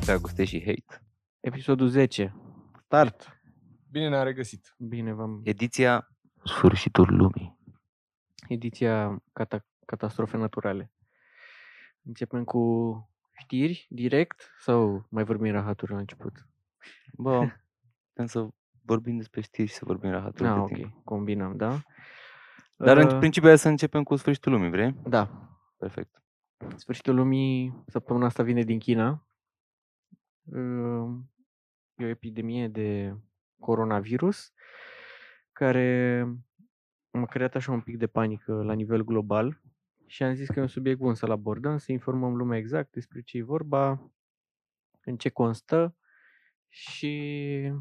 Dragoste și hate. Episodul 10. Start. Bine ne-am regăsit. Bine v-am... Ediția Sfârșitul lumii. Ediția cata- catastrofe naturale. Începem cu știri direct sau mai vorbim rahaturi la început? Bă, putem să vorbim despre știri și să vorbim rahaturi Ah, de ok. timp. Combinăm, da? Dar în Uh, principiu hai să începem cu Sfârșitul lumii, vrei? Da. Perfect. Sfârșitul lumii săptămâna asta vine din China. Uh, E o epidemie de coronavirus care m-a creat așa un pic de panică la nivel global și am zis că e un subiect bun să-l abordăm, să informăm lumea exact despre ce e vorba, în ce constă și...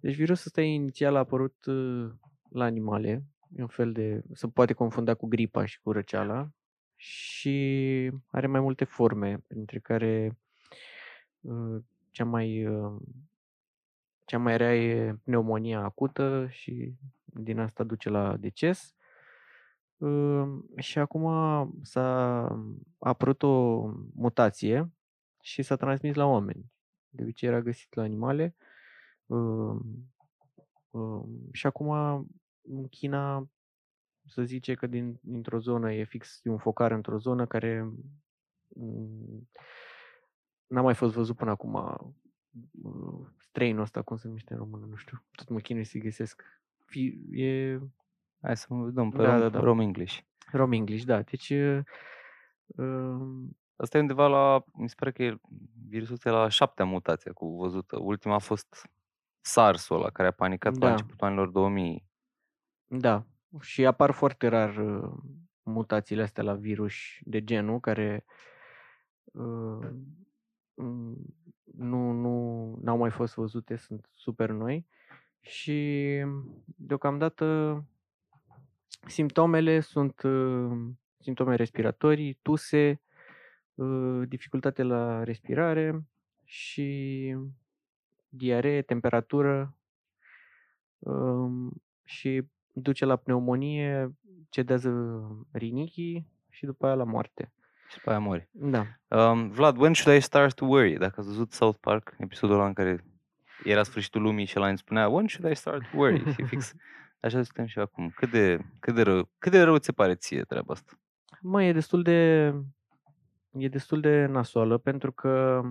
Deci virusul ăsta inițial a apărut uh, la animale, e un fel de... se poate confunda cu gripa și cu răceala și are mai multe forme, printre care uh, cea mai, uh, cea mai rea e pneumonia acută și din asta duce la deces. Uh, Și acum s-a a apărut o mutație și s-a transmis la oameni. De obicei era găsit la animale. Uh, uh, Și acum în China să zice că din, dintr-o zonă e fix e un focar într-o zonă care mm, n-a mai fost văzut până acum uh, strain ăsta, cum se numește în română, nu știu. Tot mă chinui să găsesc. Fi, e Hai să dăm pe Da, rom, da, da. rom English. rom English, da. Deci uh, uh, Asta e undeva la, mi se pare că e virusul ăsta e la șaptea mutație cu văzută. Ultima a fost SARS-ul ăla care a panicat la Da. începutul anilor 2000. Da, și apar foarte rar uh, mutațiile astea la virus de genul care uh, mm, nu, nu n-au mai fost văzute, sunt super noi și deocamdată simptomele sunt uh, simptome respiratorii, tuse, uh, dificultate la respirare și diaree, temperatură um, și duce la pneumonie, cedează rinichii și după aia la moarte. Și după aia mori. Da. Um, Vlad, when should I start to worry? Dacă ați văzut South Park, episodul ăla în care era sfârșitul lumii și ăla îmi spunea when should I start to worry? Și fix așa suntem și acum. Cât de, cât de rău, cât de rău ți se pare ție treaba asta? Mă, e destul de e destul de nasoală pentru că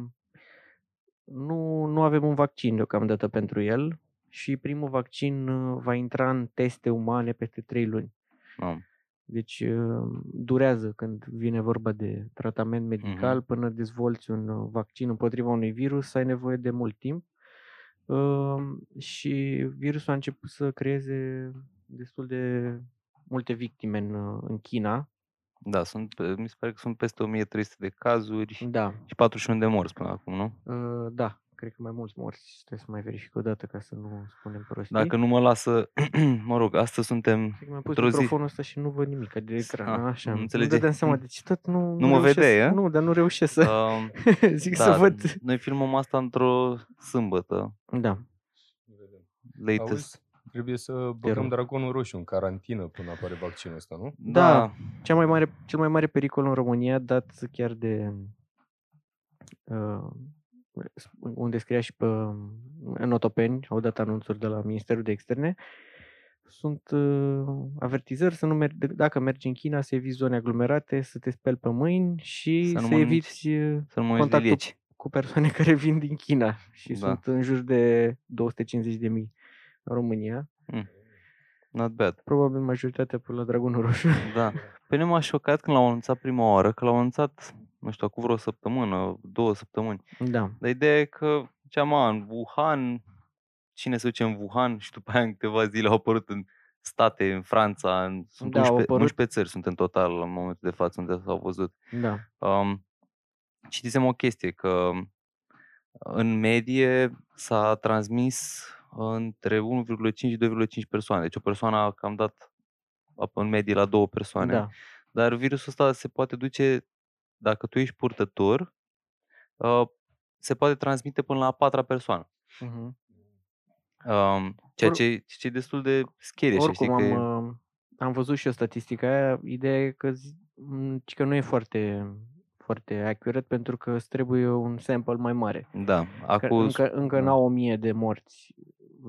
nu, nu avem un vaccin deocamdată pentru el și primul vaccin uh, va intra în teste umane peste 3 luni. Mamă. Deci uh, durează când vine vorba de tratament medical până dezvolți un uh, vaccin împotriva unui virus, ai nevoie de mult timp. Uh, Și virusul a început să creeze destul de multe victime în, uh, în China. Da, sunt, pe- mi se pare că sunt peste 1300 de cazuri Da, și 41 de morți până acum, nu? uh, da, cred că mai mulți morți. Trebuie să mai verific o dată ca să nu spunem prostii. Dacă nu mă lasă, mă rog, astăzi suntem, Cred că mi-am pus într-o zi- microfonul ăsta și nu văd nimic de ecran. Ah, Așa, nu nu înțelege. dădeam seama, Mm. deci tot nu, Nu mă reușesc, vedeai, a? Nu, dar nu reușesc să uh, zic da, să văd. noi filmăm asta într-o sâmbătă, Da, Vedem. latest. Auzi, trebuie să băgăm rog. dragonul roșu în carantină până apare vaccinul ăsta, nu? Da. Cea mai mare, cel mai mare pericol în România, dat chiar de uh, unde scria și pe, în Otopeni, au dat anunțuri de la Ministerul de Externe, sunt uh, avertizări să nu mergi, dacă mergi în China, să eviți zone aglomerate, să te speli pe mâini și Să să, nu să mănânci eviți uh, Să nu mă uiți contactul lilieci. cu persoane care vin din China și Da. sunt în jur de 250 de mii în România. Not bad. Probabil majoritatea pe la Dragonul Roșu. Da. Pe mine m-a șocat când l-au anunțat prima oară, că l-au anunțat, nu știu, acum vreo săptămână, două săptămâni. Da. Dar ideea e că, ziceam, a, în Wuhan, cine se duce în Wuhan și după aia în câteva zile au apărut în state, în Franța, în, sunt Da, au 11, apărut. 11 țări sunt în total în momentul de față unde s-au văzut. Da. Um, citisem o chestie, că în medie s-a transmis între 1,5 și 2,5 persoane. Deci o persoană a cam dat ap- în medie la două persoane. Da. Dar virusul ăsta se poate duce, dacă tu ești purtător, uh, se poate transmite până la a patra persoană. Mhm. Um, ceea Or- ce, ce e destul de scary, așa, știi, Oricum că am, e- uh, am văzut și eu statistica aia, ideea e că, zi- m, ci că nu e foarte, foarte accurate pentru că îți trebuie un sample mai mare. Da, Că acum... încă, încă da. n-au o mie de morți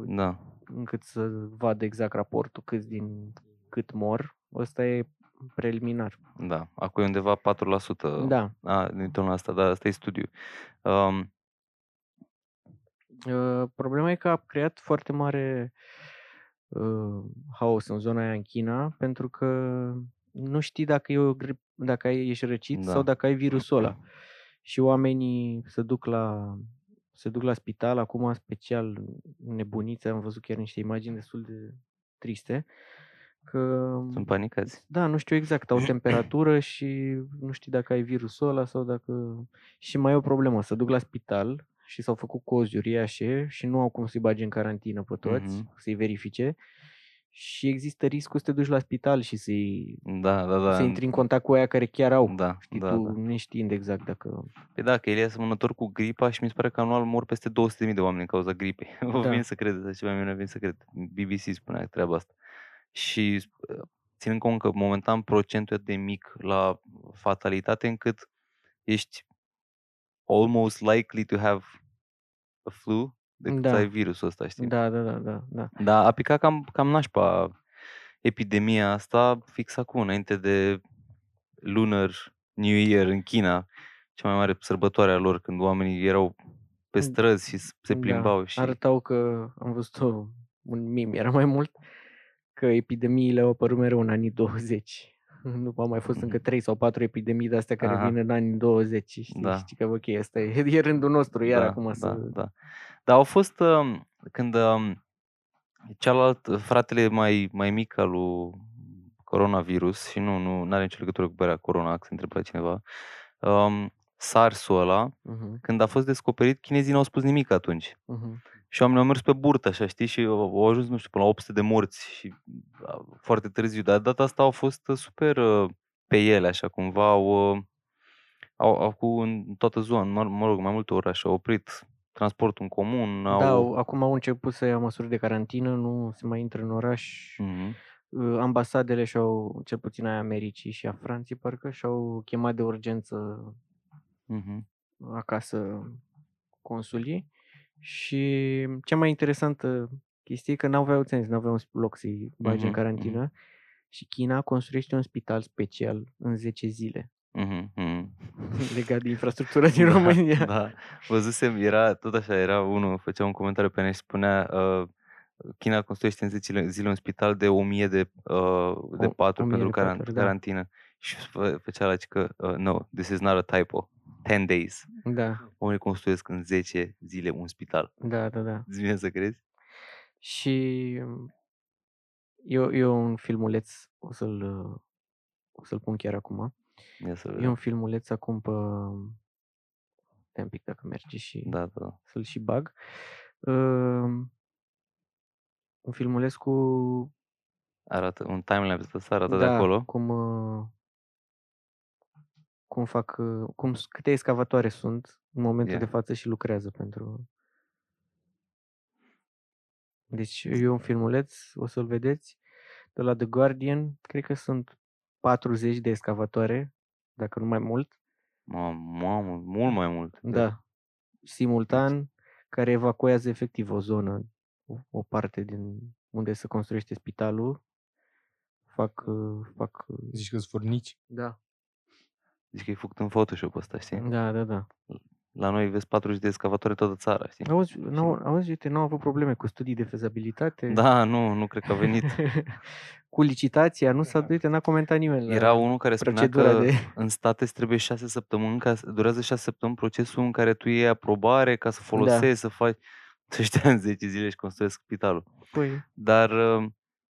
Da, încât să vadă exact raportul câți din cât mor. Ăsta e preliminar. da. Acum e undeva 4%. Da. A, din tonul asta, da, asta e studiu. Um, Uh, Problema e că a creat foarte mare uh, haos în zona aia în China pentru că nu știi dacă, e o grip, dacă ai, ești răcit Da. sau dacă ai virusul ăla. Și oamenii se duc la se duc la spital, acum special nebuniți, am văzut chiar niște imagini destul de triste, că sunt panicați. da, nu știu exact, au temperatură și nu știi dacă ai virusul ăla sau dacă... Și mai e o problemă, să duc la spital și s-au făcut cozi uriașe și nu au cum să-i bage în carantină pe toți, Mhm. să-i verifice. Și există riscul să te duci la spital și să-i, Da, da, da. să intri în contact cu aia care chiar au. Da, Știi, da, tu da. neștiind exact dacă... Păi da, că el e asemănător cu gripa și mi se pare că anual mor peste 200.000 de oameni din cauza gripei. Vă Da. vin să credeți, așa ceva mi vin să cred. BBC spunea treaba asta. Și uh, ținând cont că momentan procentul e de mic la fatalitate încât ești almost likely to have a flu decât să Da. ai virusul ăsta, știi? Da, da, da, da, da. Dar a picat cam, cam nașpa epidemia asta fix acum, înainte de Lunar New Year în China, cea mai mare sărbătoare a lor, când oamenii erau pe Mm, străzi și s- se plimbau da. și... Arătau că, am văzut o, un meme, era mai mult, că epidemiile au apărut mereu în anii 20. Nu au mai fost încă 3 sau 4 epidemii de astea care Mhm. Aha. vin în anii 20, știi? Da. Știi că, ok, asta e, e rândul nostru, iar da, acum da, să... da. Dar au fost um, când um, cealalt, fratele mai, mai mic al lui coronavirus și nu, nu are nicio legătură cu bărea corona, că se întreabă cineva, um, SARS-ul ăla, Uh-huh, când a fost descoperit, chinezii n-au spus nimic atunci. uh-huh. Și oamenii au mers pe burtă, așa, știi, și au, au ajuns, nu știu, până la 800 de morți și a, foarte târziu. Dar data asta au fost uh, super uh, pe ele, așa, cumva au, uh, au, au cu în toată zona, mă, mă rog, mai multe orașe, au oprit transportul în comun, au... Da, au, acum au început să ia măsuri de carantină, nu se mai intră în oraș. Mhm. Uh, Ambasadele și-au, cel puțin a Americii și a Franței, parcă, și-au chemat de urgență Mhm. acasă consulii și cea mai interesantă chestie e că n-aveau ținți, n-aveau un loc să-i bage Mhm, în carantină și China construiește un spital special în 10 zile Mhm. Mhm. legat de infrastructura din Da, România. Da, văzusem, era tot așa, era unul, făcea un comentariu pe net și spunea uh, China construiește în 10 zile, zile un spital de 1000 de, uh, de O- patru 1000 pentru de caran- paturi, da. carantină. Și fă- făcea la că, uh, no, this is not a typo. 10 days. Da, Oamenii construiesc în 10 zile un spital. da, da, da. Îți vine să crezi? Și eu, eu un filmuleț, o să-l, uh, o să-l pun chiar acum. Ia să E un vedem. filmuleț acum pe... Stai un pic dacă merge și... Da, da. să-l și bag. Uh, un filmuleț cu Arată, un timelapse ăsta arată de da, acolo. cum uh, cum fac uh, cum s- câte excavatoare sunt în momentul Ia. de față și lucrează pentru Deci e un filmuleț, o să-l vedeți, de la The Guardian, cred că sunt 40 de excavatoare, dacă nu mai mult, Mamă, mamă, mult mai mult. da, simultan, care evacuează efectiv o zonă, o, o parte din unde se construiește spitalul, fac, uh, fac, uh, Zici că sunt furnici? da, Zici că e făcut în Photoshop ăsta, știi? da, da, da. La noi vezi 40 de excavatoare toată țara, știi? Auzi, n-au, auzi, uite, n-au avut probleme cu studii de fezabilitate. Da, nu, nu cred că a venit. cu licitația, nu s-a, uite, n-a comentat nimeni la Era unul care spunea procedura că de... în state îți trebuie șase săptămâni, ca, durează șase săptămâni procesul în care tu iei aprobare ca Da. să folosești, să faci... Ăștia în 10 zile și construiesc spitalul. Păi, Dar uh,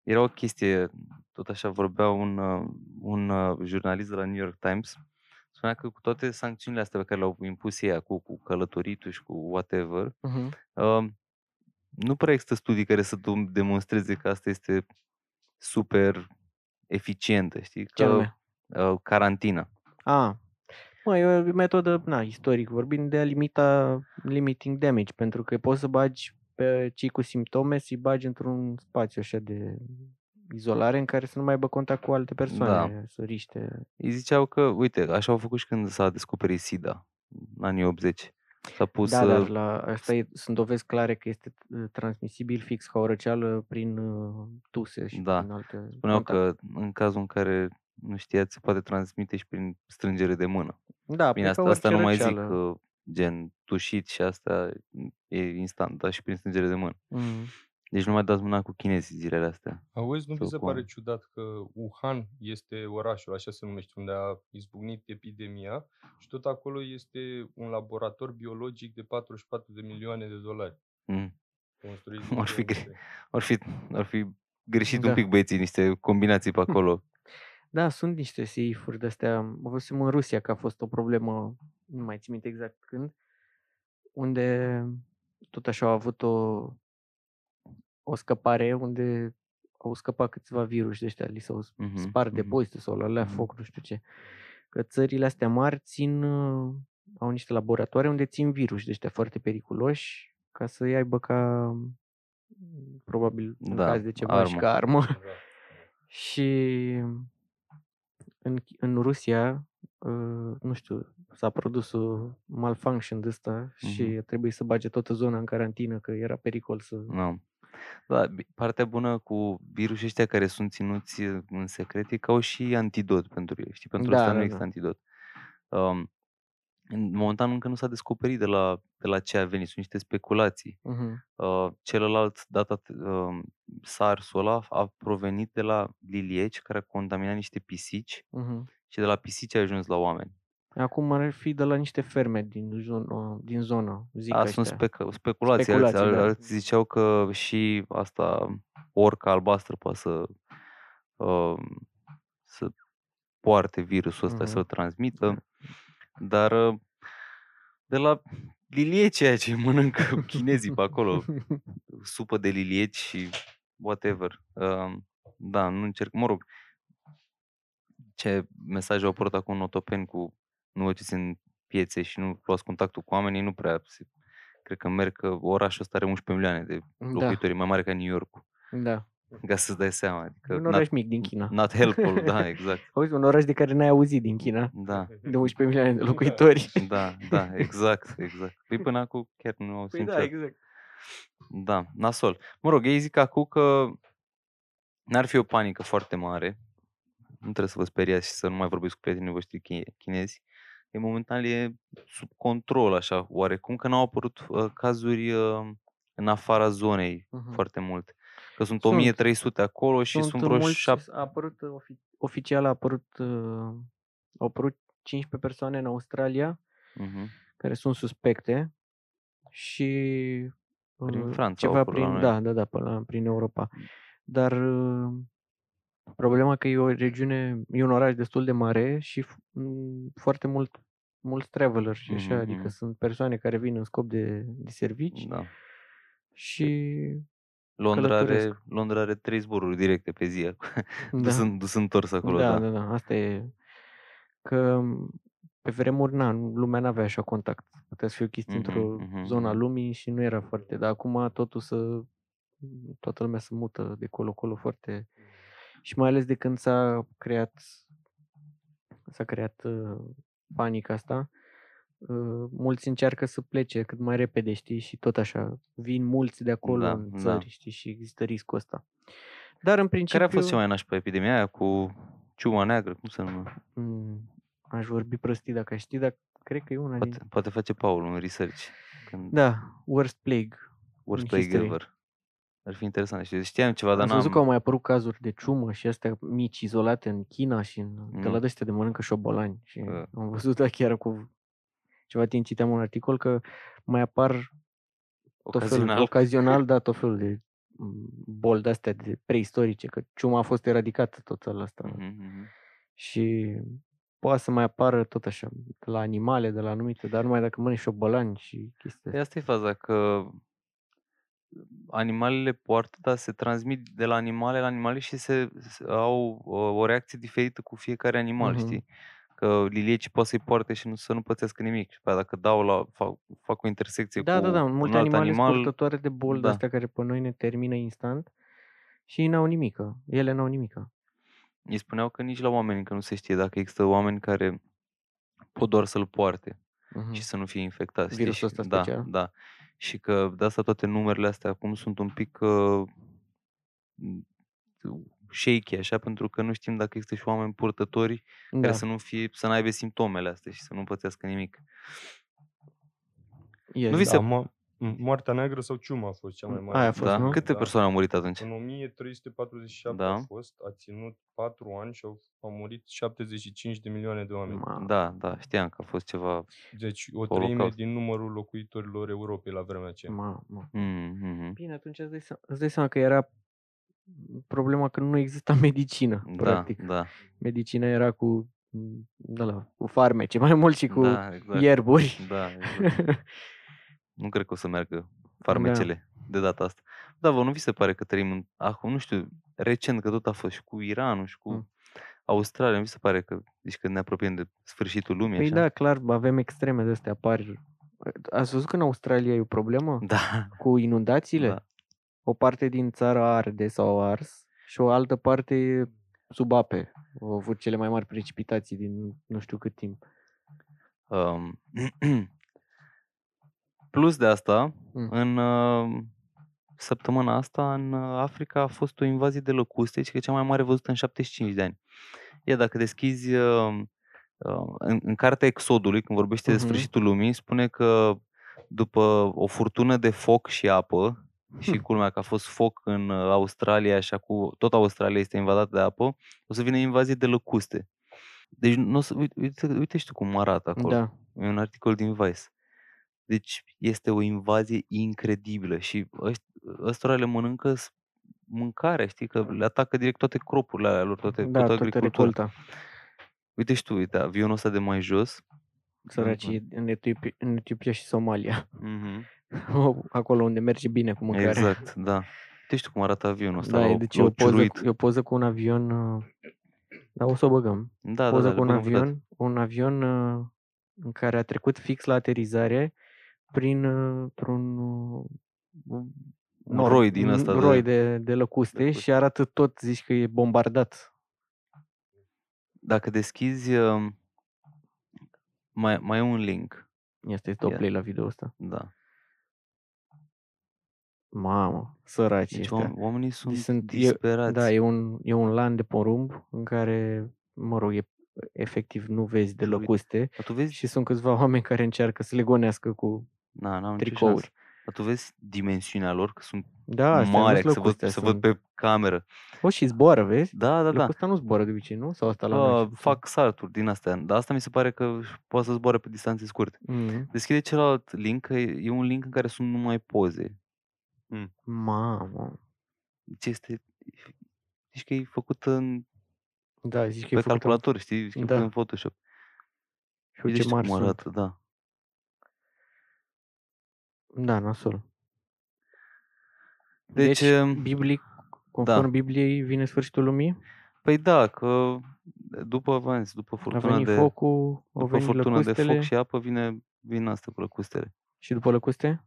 era o chestie, tot așa vorbea un, uh, un uh, jurnalist de la New York Times, spunea că cu toate sancțiunile astea pe care le-au impus ei acum, cu călătoritul și cu whatever, uh-huh. uh, nu prea există studii care să dom- demonstreze că asta este super eficientă, știi? Ce Că, anume? uh, carantina. A, mă, e o metodă, na, istoric vorbind, de a limita limiting damage, pentru că poți să bagi pe cei cu simptome, să-i bagi într-un spațiu așa de izolare în care să nu mai aibă contact cu alte Da. persoane, să riște. Ei ziceau că, uite, așa au făcut și când s-a descoperit SIDA, în anii 80. S-a pus... Da, dar uh, la asta e, sunt dovezi clare că este uh, transmisibil fix ca o răceală prin uh, tuse și Da. prin alte Spuneau contacte. că în cazul în care nu știați, se poate transmite și prin strângere de mână. Da, Bine, pe asta, ca asta orice nu mai zic răceală. că gen tușit și asta e instant, dar și prin strângere de mână. Mm. Deci nu mai dați mâna cu chinezii zilele astea. Auzi, nu vi Sau se cu pare oameni. ciudat că Wuhan este orașul, așa se numește, unde a izbucnit epidemia și tot acolo este un laborator biologic de 44 de milioane de dolari Mm. construit Ar fi de gre- niște- Ar fi, ar fi greșit Da. un pic băieții, niște combinații pe acolo. Da, sunt niște seifuri de-astea. Am văzut în Rusia că a fost o problemă, nu mai țin minte exact când, unde tot așa au avut o, o scăpare unde au scăpat câțiva virus de ăștia, li s-au Mhm, spart mhm. depozitul sau la alea Mhm. foc, nu știu ce. Că țările astea mari țin, uh, au niște laboratoare unde țin virus de ăștia foarte periculoși ca să-i aibă ca, mm, probabil, în Da, caz de ceva și armă. ca armă. Da. Și în, Chi- în Rusia, uh, nu știu, s-a produs o malfunction de ăsta și Mhm. a trebuit să bage toată zona în carantină că era pericol să... Da. Da, bi- partea bună cu virusii ăștia care sunt ținuți uh, în secret e că au și antidot pentru ei. Știi, pentru Da, asta da, nu există da. antidot. Um, în momentan încă nu s-a descoperit de la, de la ce a venit, sunt niște speculații. Mhm. Uh, celălalt, data, uh, SARS-ul ăla a provenit de la lilieci care a contaminat niște pisici Mhm. și de la pisici a ajuns la oameni. Acum ar fi de la niște ferme din, zonă, din zonă, zic A, ăștia. sunt spec- speculații, Speculații, alții, da. alții ziceau că și asta, orca albastră poate să, uh, să poarte virusul ăsta, Mhm. să-l transmită, dar uh, de la lilieci ceea ce mănâncă chinezii pe acolo, supă de lilieci și whatever. Uh, da, nu încerc, mă rog, ce mesaj au apărut acum în Otopeni cu nu vă duceți în piețe și nu luați contactul cu oamenii, nu prea se, cred că merg că orașul ăsta are 11 milioane de Da, locuitori, e mai mare ca New York, da. ca să-ți dai seama. Adică Un not, oraș mic din China. not helpful, da, exact. Auzi, un oraș de care n-ai auzit din China, Da, de 11 milioane de locuitori. da, da, exact, exact. Păi până acum chiar nu au Păi simțit. da, exact. Da, nasol. Mă rog, ei zic acum că n-ar fi o panică foarte mare. Nu trebuie să vă speriați și să nu mai vorbiți cu prietenii voștri chi- chinezi. E momentan e sub control, așa, oarecum, că n-au apărut uh, cazuri uh, în afara zonei Mhm. foarte multe. Că sunt, Sunt. 1300 acolo și sunt, vreo mulți, 7... a apărut uh, ofi- oficial a apărut uh, au apărut 15 persoane în Australia Mhm. care sunt suspecte și Prin uh, Franța au ceva apărut la prin noi. da, da, da, până la- prin Europa. Dar uh, problema că e o regiune, e un oraș destul de mare și f- m, foarte mult mulți traveler și așa, Mhm, adică mhm. sunt persoane care vin în scop de, de servici Da. și Londra are, călătoresc. Londra are 3 zboruri directe pe zi. dus, Da. în, dus întors acolo, Da, da. da, da, asta e. Că m, pe vremuri, na, lumea n-avea așa contact. Putea să fie o chestie Mhm, într-o mhm, zonă a mhm. lumii și nu era foarte. Dar acum totul să. Toată lumea se mută de colo-colo foarte. Și mai ales de când s-a creat. S-a creat uh, panica asta. Uh, mulți încearcă să plece cât mai repede, știi? Și tot așa. Vin mulți de acolo Da, în da. țări, știi? Și există riscul ăsta. Dar în principiu. Care a fost cea mai nașpa epidemia aia cu ciuma neagră? Cum se numește? Mm, aș vorbi prostii dacă aș ști, dar cred că e una din... Poate, poate face Paul un research. Când Da, Worst Plague. worst in plague history. ever. Ar fi interesant. Și știam ceva, dar Ați văzut că n-am... au mai apărut cazuri de ciumă și astea mici, izolate în China și în, de la Nu. de de mănâncă șobolani. Și Bă. am văzut da, chiar cu ceva timp citeam un articol că mai apar tot felul, Ocazional. ocazional, da, tot felul de mm, boli de-astea de preistorice, că ciuma a fost eradicată tot la asta. Mhm, mhm. Și poate să mai apară tot așa, de la animale, de la anumite, dar numai dacă mănânci șobolani și chestii Păi asta e faza, că animalele poartă, dar se transmit de la animale la animale și se, se au uh, o reacție diferită cu fiecare animal, Mhm. știi? Că liliecii pot să-i poarte și nu, să nu pățească nimic. Și pe aia dacă dau la, fac, fac o intersecție Da, cu da, da. un Multe alt animale animal, sunt purtătoare de boli da. de astea care pe noi ne termină instant Și n-au nimică. Ele n-au nimică. Îi spuneau că nici la oameni încă nu se știe dacă există oameni care pot doar să-l poarte Mhm. și să nu fie infectați. știi? Virusul Și- ăsta da, special? da. Și că de asta toate numerele astea acum sunt un pic uh, m, shaky așa, pentru că nu știm dacă există și oameni purtători Da. care să nu fie, să n-aibă simptomele astea și să nu pățească nimic. Yes, nu vi da. se- Da, mo- m- moartea neagră sau ciuma a fost cea mai mare. Aia a fost, da? nu? Câte Da. persoane au murit atunci? În 1347 Da. a fost, a ținut 4 ani și au, au murit 75 de milioane de oameni. Ma, Da, da, știam că a fost ceva... Deci o Holocaust. treime din numărul locuitorilor Europei la vremea aceea. ma, ma. Mm, mhm. Bine, atunci îți dai, seama, îți dai seama că era problema că nu exista medicină, Da, practic. da, Medicina era cu, da, la, cu farmece, mai mult și cu da, exact. ierburi. Da, exact. Nu cred că o să meargă farmecele de data asta. Da, vă nu vi se pare că trăim în, acum, nu știu, recent că tot a fost și cu Iranul și cu Mm. Australia, nu vi se pare că, deci că ne apropiem de sfârșitul lumii, Păi așa? da, clar, avem extreme de astea, apar. Ați văzut că în Australia e o problemă Da, cu inundațiile? da. O parte din țară arde sau a ars și o altă parte e sub ape. Au avut cele mai mari precipitații din nu știu cât timp. Um, plus de asta, Mm. în uh, săptămâna asta, în uh, Africa a fost o invazie de lăcuste, și că e cea mai mare văzută în 75 de ani. Ia, dacă deschizi uh, uh, în, în cartea Exodului, când vorbește Mhm. de sfârșitul lumii, spune că după o furtună de foc și apă, și Hm. culmea că a fost foc în uh, Australia și acum tot Australia este invadată de apă, o să vină invazie de lăcuste. Deci, nu o să, uite, uite, uite și tu cum arată acolo. Da. E un articol din Vice. Deci este o invazie incredibilă și ăști- ăstora le mănâncă s- mâncarea, știi, că le atacă direct toate cropurile alea lor, toate, Da, toată toată agricultura. recolta. Uite și tu, uite, avionul ăsta de mai jos. Săracii în Etiopia, în Etiopia și Somalia. Mhm. Acolo unde merge bine cu mâncarea. Exact, da. Uite și tu cum arată avionul ăsta, Da, l-au, e, deci e l-au o, poză, ciuluit. cu- e o poză cu un avion. uh, Da, o să o băgăm. Da, da, poză da, cu un le băgăm vreodată. avion, un avion uh, în care a trecut fix la aterizare prin uh, un Un roi din ăsta de- roi de, de lăcuste lăcuste. și arată tot, zici că e bombardat. Dacă deschizi, uh, mai, mai e un link, Este top Ia. play la video ăsta. da. Mamă, săraci Deci ăștia. oam- oamenii sunt, sunt- e- disperați. Da, e un, e un lan de porumb în care, mă rog, e, efectiv nu vezi de Uite, lăcuste Dar tu vezi, și sunt câțiva oameni care încearcă să le gonească cu na, n-am nicio tricouri. șansă. Dar tu vezi dimensiunea lor, că sunt Da, astea mari, nu-s că se văd, lăcuste, se văd sunt... pe cameră. O, și zboară, vezi? Da, da, da. Lăcusta nu zboară de obicei, nu? Sau asta la noi? Uh, și puțin? fac salturi din astea. Dar asta mi se pare că își poate să zboare pe distanțe scurte. Mm. Deschide celălalt link, că e e un link în care sunt numai poze. Mamă. Deci este... Zici că e făcut în, Da, zici că pe e făcut în... calculator, știi? Zici că e Da. făcut în Photoshop. Și Uite ce și tu mari cum sunt. arată, da. Da, nasol. Deci, Deci, um, biblic, conform da. Bibliei, vine sfârșitul lumii? Păi da, că după, v-am zis, după A furtuna venit de, focul, au după venit furtuna de lăcustele foc și apă vine, vin asta cu lăcustele. și după lăcuste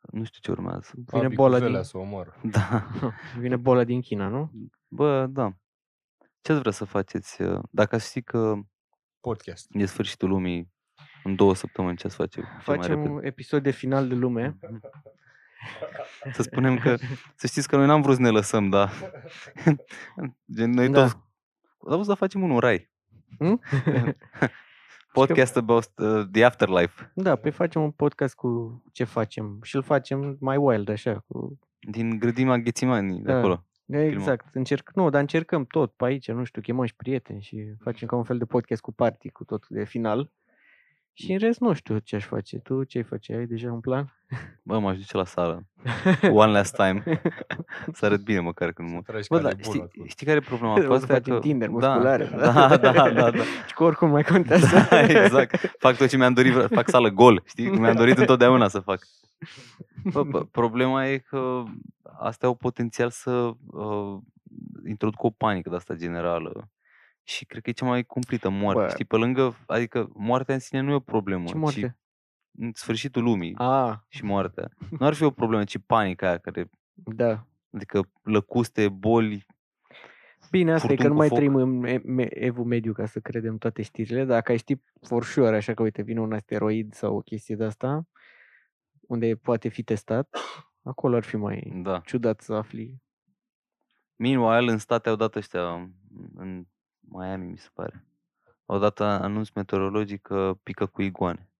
Nu știu ce urmează. vine Abi bola cu velea din, să o omoară. Da. vine boala din China, nu? Bă, da. Ce ați vrea să faceți? uh, Dacă ați ști că Podcast. e sfârșitul lumii în două săptămâni, ce ați face? cel mai Facem repede? un episod de final de lume. Să spunem că, să știți că noi n-am vrut să ne lăsăm, da. Gen, noi Da. toți, am vrut să facem unul rai. Hm? Podcast about uh, the afterlife. Da, pe facem un podcast cu ce facem și îl facem mai wild, așa, cu Din grădima Ghețimanii, de Da. acolo. Exact, încerc, nu, dar încercăm tot pe aici, nu știu, chemăm și prieteni și facem ca un fel de podcast cu party, cu tot de final. Și în rest nu știu ce aș face. Tu ce ai face? Ai deja un plan? Bă, m-aș duce la sală. One last time. să arăt bine măcar când Să mă... tragi Bă, care da, e știi, bună acolo. știi care e problema cu O să asta? E facem că, Tinder da, musculare. da, da, da, da. Și că oricum mai contează. Da, exact. Fac tot ce mi-am dorit, vre- fac sală gol, știi? Cum mi-am dorit întotdeauna să fac. Bă, bă, problema e că astea au potențial să uh, introducă o panică de asta generală. Și cred că e cea mai cumplită moarte. Bă. Știi, pe lângă, adică moartea în sine nu e o problemă. Ce Ci moarte? în sfârșitul lumii A, și moartea. Nu ar fi o problemă, ci panica aia care da. Adică lăcuste, boli, Bine, asta e că Furtuni nu cu mai foc. trăim în e- me- evul mediu ca să credem toate știrile, dar dacă ai ști for sure, așa că uite, vine un asteroid sau o chestie de asta, unde poate fi testat, acolo ar fi mai da. ciudat să afli. Meanwhile, în state au dat ăștia, în Miami, mi se pare, au dat a- anunț meteorologic că pică cu iguane.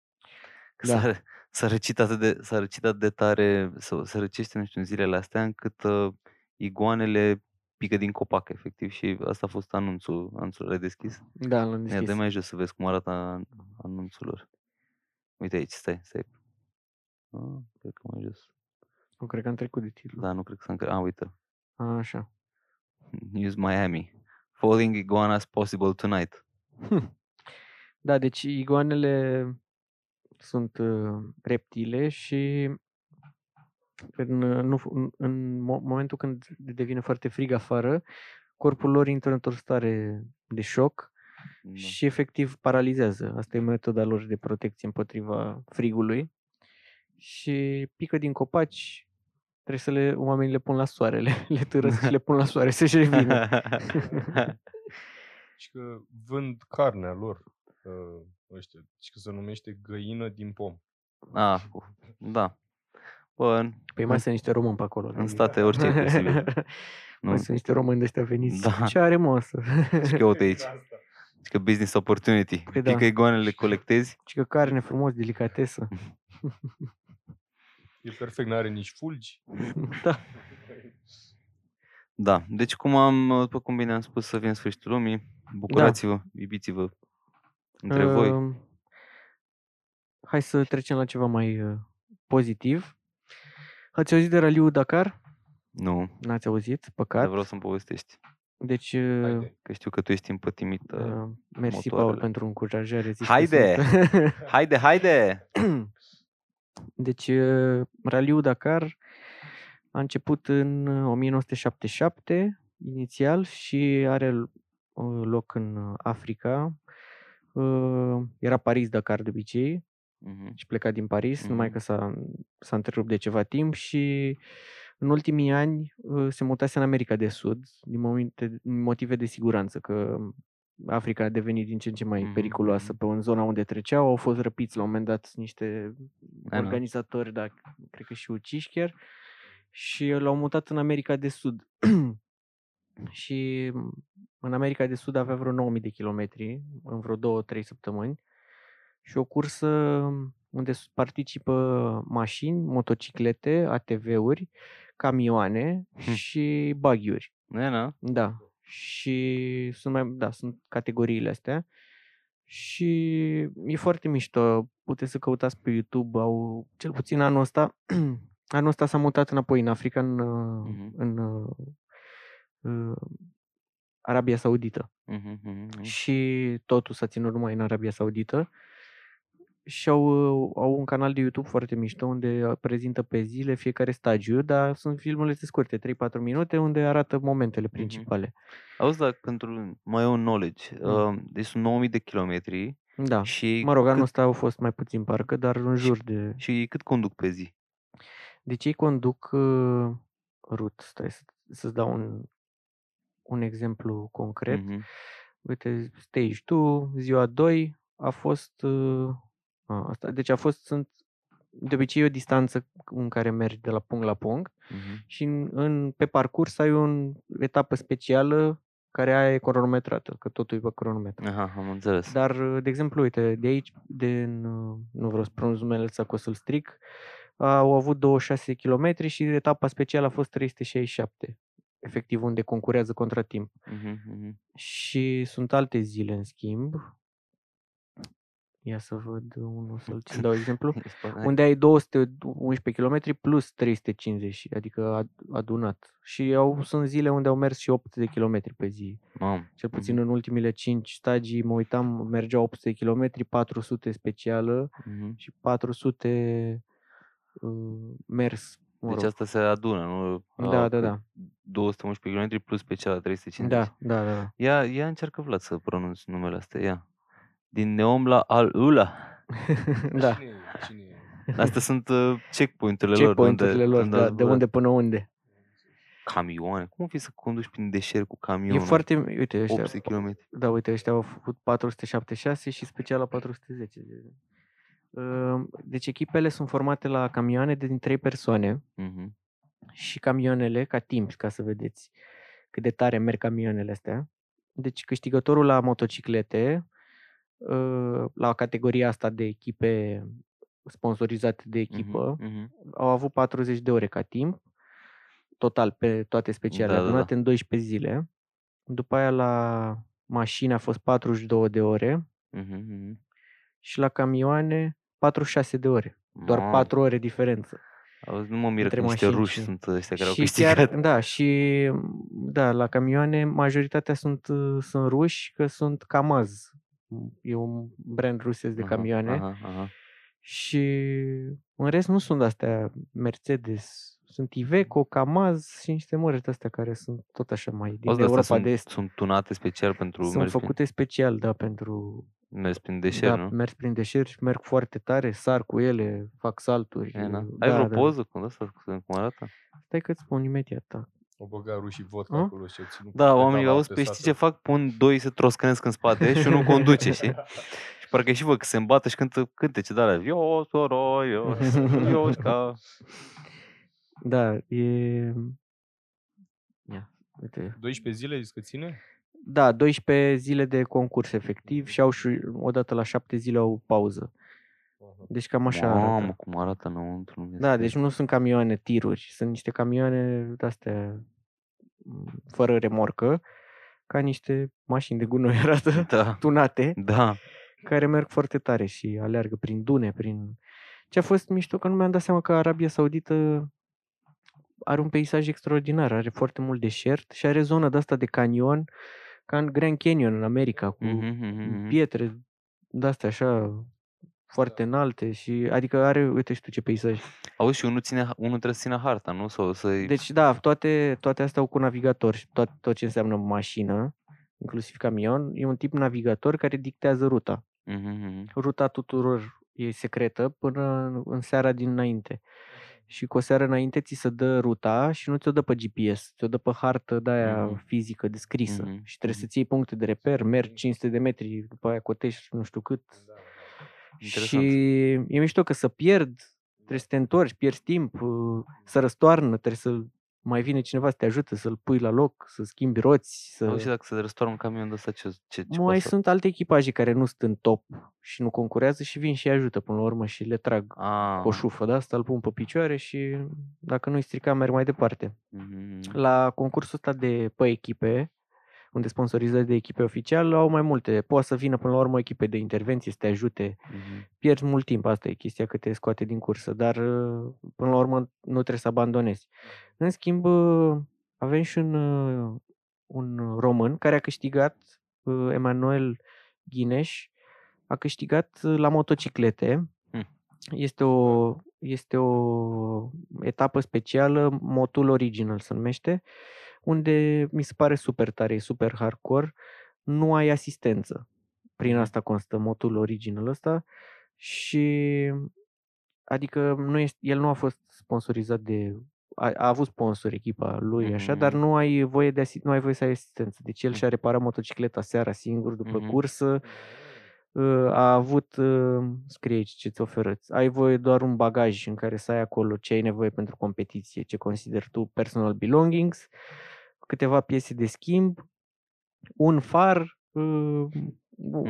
Că Da. s-a, s-a, răcit atât de, s-a răcit atât de tare, sau se răcește, nu știu, în zilele astea, încât uh, iguanele pică din copac, efectiv, și asta a fost anunțul, anunțul l-ai deschis? Da, l-am Ia, deschis. dă mai jos să vezi cum arată an- anunțul lor. Uite aici, stai, stai. Ah, cred că mai jos. Nu cred că am trecut de titlu. Da, nu cred că s-a încre... Ah, uite. A, așa. News Miami. Falling iguanas possible tonight. Da, deci iguanele sunt uh, reptile și în, uh, nu, în, în mo- momentul când devine foarte frig afară, corpul lor intră într-o stare de șoc Da. și efectiv paralizează. Asta e metoda lor de protecție împotriva frigului. Și pică din copaci, trebuie să le, oamenii le pun la soare, le, le târăsc și le pun la soare să-și revină. Și că vând carnea lor uh, ăștia. Și că se numește găină din pom. ah, da. Bă, în, Păi mai sunt niște români pe acolo. în nu? state orice e posibil. Nu? Mai sunt niște români de ăștia veniți. Da. Ce are mă să... Și că uite aici. Și că business opportunity. Păi da. Pică iguanele, colectezi. Și că carne frumos, delicatesă. E perfect, n-are nici fulgi. da. Da. Deci cum am, după cum bine am spus, să vin sfârșitul lumii. Bucurați-vă, iubiți-vă între voi. Um, Hai să trecem la ceva mai uh, pozitiv. Ați auzit de raliul Dakar? Nu, N-ați auzit? dar Păcat. vreau să-mi povestești. Deci, uh, Haide. Că știu că tu ești împătimit. uh, uh, mersi, Paul, motoarele. pentru încurajare. Zici că Haide! sunt- Haide, haide! Deci, uh, raliul Dakar a început în uh, 1977, inițial, și are uh, loc în uh, Africa. Uh, Era Paris-Dakar de obicei Mhm. și pleca din Paris, numai Mhm. că s-a, s-a întrerupt de ceva timp și în ultimii ani uh, se mutase în America de Sud din momente, din motive de siguranță, că Africa a devenit din ce în ce mai Mhm, periculoasă mhm. pe în zona unde treceau. Au fost răpiți la un moment dat niște Da, da. organizatori, dar cred că și uciși chiar, și l-au mutat în America de Sud. și în America de Sud avea vreo 9000 de kilometri în vreo 2-3 săptămâni și o cursă unde s- participă mașini, motociclete, ATV-uri, camioane Hm. și baghiuri. Da, da. Da. Și sunt mai, da, sunt categoriile astea. Și e foarte mișto. Puteți să căutați pe YouTube. Au, cel puțin anul ăsta, anul ăsta s-a mutat înapoi în Africa, în, uh, Mhm. în uh, uh, Arabia Saudită. Mhm, mhm, mhm. Și totul s-a ținut numai în Arabia Saudită. Și au, au un canal de YouTube foarte mișto unde uh, prezintă pe zile fiecare stagiu, dar sunt filmurile scurte, 3-4 minute, unde arată momentele principale. Auzi, dar pentru mai un knowledge, Mm. uh, deci sunt 9000 de kilometri Da. și, Mă rog, anul cât, ăsta au fost mai puțin parcă, dar în jur de... și cât conduc pe zi? Deci ei conduc uh, rut. Stai să, să-ți dau un, un exemplu concret. Mhm. Uite, stage 2, ziua 2 a fost... Uh, a, asta, deci a fost, sunt de obicei e o distanță în care mergi de la punct la punct Mhm. și în, în, pe parcurs ai o etapă specială care aia e cronometrată, că totul e pe cronometru. Aha, am înțeles. Dar, de exemplu, uite, de aici, de, în- nu vreau să pronunț numele ăsta, că o să-l stric, au avut 26 km și etapa specială a fost 367, efectiv unde concurează contra timp. Mhm, mhm. Și sunt alte zile, în schimb, ia să văd unul, să-l ți dau exemplu, Ești pe- hai. unde ai 211 km plus 350, adică ad- adunat. Și au, sunt zile unde au mers și 800 de km pe zi. Mamă. Cel puțin Mhm, în ultimile 5 stagii, mă uitam, mergeau 800 km, 400 specială mhm. și 400 uh, mers. Mă Deci rog. asta se adună, nu? Da, Uh, da, cât? da. 211 km plus special 350. Da, da, da, da. Ia, ia încearcă Vlad să pronunți numele astea, ia. Din Neom la Al-Ula. da. Cine e? Cine e? Astea sunt uh, checkpoint-urile lor. de unde- Checkpoint-urile lor, unde da, ați de băgat. unde până unde. camioane. Cum o fi să conduci prin deșert cu camionul? E foarte, uite, ăștia, 800 km. da, uite, ăștia au făcut 476 și special la 410. Ă, Deci echipele sunt formate la camioane de din trei persoane Mhm. și camioanele, ca timp, ca să vedeți cât de tare merg camioanele astea. Deci câștigătorul la motociclete, ă, la categoria asta de echipe sponsorizate de echipă, Mhm, mhm. au avut 40 de ore ca timp, total pe toate specialele, Da, da, da. adunate în 12 zile. După aia la mașini a fost 42 de ore Mhm, mhm. și la camioane 46 de ore. Doar Mamă. 4 ore diferență. Auzi, nu mă miră între că niște mașini ruși și- sunt ăștia care au și câștigat. chiar, da, și da, la camioane majoritatea sunt, uh, sunt ruși, că sunt Kamaz. E un brand rusesc de Aha, camioane. aha, aha. Și în rest nu sunt astea Mercedes. Sunt Iveco, Kamaz și niște mărci astea care sunt tot așa mai din Auzi, de Europa astea de sunt, Est. sunt tunate special pentru Sunt mers prin, făcute special, da, pentru mers prin deșert, da, nu? mers prin deșert și merg foarte tare, sar cu ele, fac salturi. E, na. uh, Ai da, vreo da. poză cu asta, cum arată? Stai că-ți spun imediat, da. O băga rușii vodka A? acolo și o ținut Da, pedala oamenii auzi pe apesată. știi ce fac? Pun doi să troscănesc în spate și unul conduce, știi? Și parcă și văd că se îmbată și cântă cântece de alea. Eu, soro, eu, eu, ca... Da, e... Ia, uite. 12 zile zici că ține? Da, 12 zile de concurs efectiv și au și odată la 7 zile au pauză. Deci cam așa Mamă, arată. cum arată înăuntru. nu Da, este- deci nu sunt camioane tiruri, sunt niște camioane de-astea m, fără remorcă, ca niște mașini de gunoi arată, Da, tunate, da. care merg foarte tare și aleargă prin dune, prin... Ce a fost mișto, că nu mi-am dat seama că Arabia Saudită are un peisaj extraordinar, are foarte mult deșert și are zona de asta de canion, ca în Grand Canyon în America, cu Mhm, mhm, mhm. pietre de-astea așa foarte înalte și adică are, uite și tu ce peisaj. Auzi, și unul, ține, unul trebuie să țină harta, nu? Sau să Deci da, toate, toate astea au cu navigator și tot, tot ce înseamnă mașină, inclusiv camion, e un tip navigator care dictează ruta. Mhm, mhm. Ruta tuturor e secretă până în- în seara dinainte. Și cu o seară înainte ți se dă ruta și nu ți-o dă pe GPS, ți-o dă pe hartă de aia Mhm. fizică, descrisă. Mhm, Și trebuie mhm. să-ți iei puncte de reper, mergi 500 de metri, după aia cotești nu știu cât. Interesant. Și e mișto că să pierd, trebuie să te întorci, pierzi timp, uh, să răstoarnă, trebuie să mai vine cineva să te ajute, să-l pui la loc, să schimbi roți. Să... Auzi, și dacă se răstoarnă un camion de ăsta, ce, ce, ce Mai poate să- sunt alte echipaje care nu sunt în top și nu concurează și vin și îi ajută până la urmă și le trag Ah, cu o șufă, da? Asta îl pun pe picioare și dacă nu-i strica, merg mai departe. mhm, mhm. La concursul ăsta de pe echipe, unde sponsorizări de echipe oficial, au mai multe. Poate să vină până la urmă echipe de intervenție să te ajute. Mhm. Pierzi mult timp, asta e chestia că te scoate din cursă, dar uh, până la urmă nu trebuie să abandonezi. În schimb, uh, avem și un, uh, un român care a câștigat, uh, Emanuel Ghineș, a câștigat uh, la motociclete. Hmm. Este o, este o etapă specială, Motul Original se numește, unde mi se pare super tare, e super hardcore, nu ai asistență. Prin Mhm. asta constă motul original ăsta și adică nu este, el nu a fost sponsorizat de a, a avut sponsor echipa lui așa, dar Mhm. nu ai voie de asi- nu ai voie să ai asistență. Deci el Mhm. și-a reparat motocicleta seara singur după Mhm. cursă. Uh, A avut, uh, scrie aici ce ți oferă. Ai voie doar un bagaj în care să ai acolo ce ai nevoie pentru competiție, ce consideri tu personal belongings, câteva piese de schimb, un far, uh,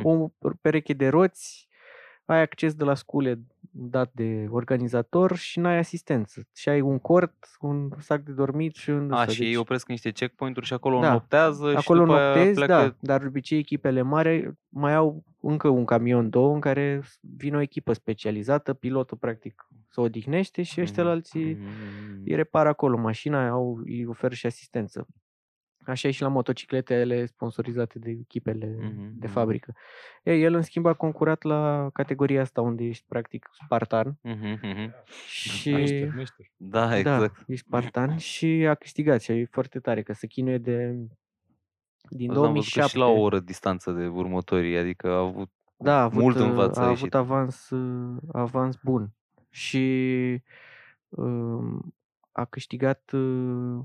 o pereche de roți, ai acces de la scule dat de organizator și n-ai asistență. Și ai un cort, un sac de dormit și un... A, ăsta. și ei opresc în niște checkpoint-uri și acolo Da. noptează și Acolo după aia noptezi, pleacă... da, dar de obicei echipele mari mai au încă un camion, două, în care vine o echipă specializată, pilotul practic se odihnește și ăștia Mhm, alții mhm, mhm. îi repară acolo mașina, au, îi oferă și asistență. Așa e și la motocicletele sponsorizate de echipele Mhm, de mhm. fabrică. Ei, el în schimb a concurat la categoria asta unde ești practic spartan Mhm, mhm. și Meșter, meșter. Da, da, exact. ești spartan și a câștigat și e foarte tare că se chinuie de din Auzi, am văzut că 2007. și la o oră distanță de următorii, adică a avut Da, a avut, mult în uh, față a a avut ieșit. avans, uh, avans bun și um, a câștigat uh,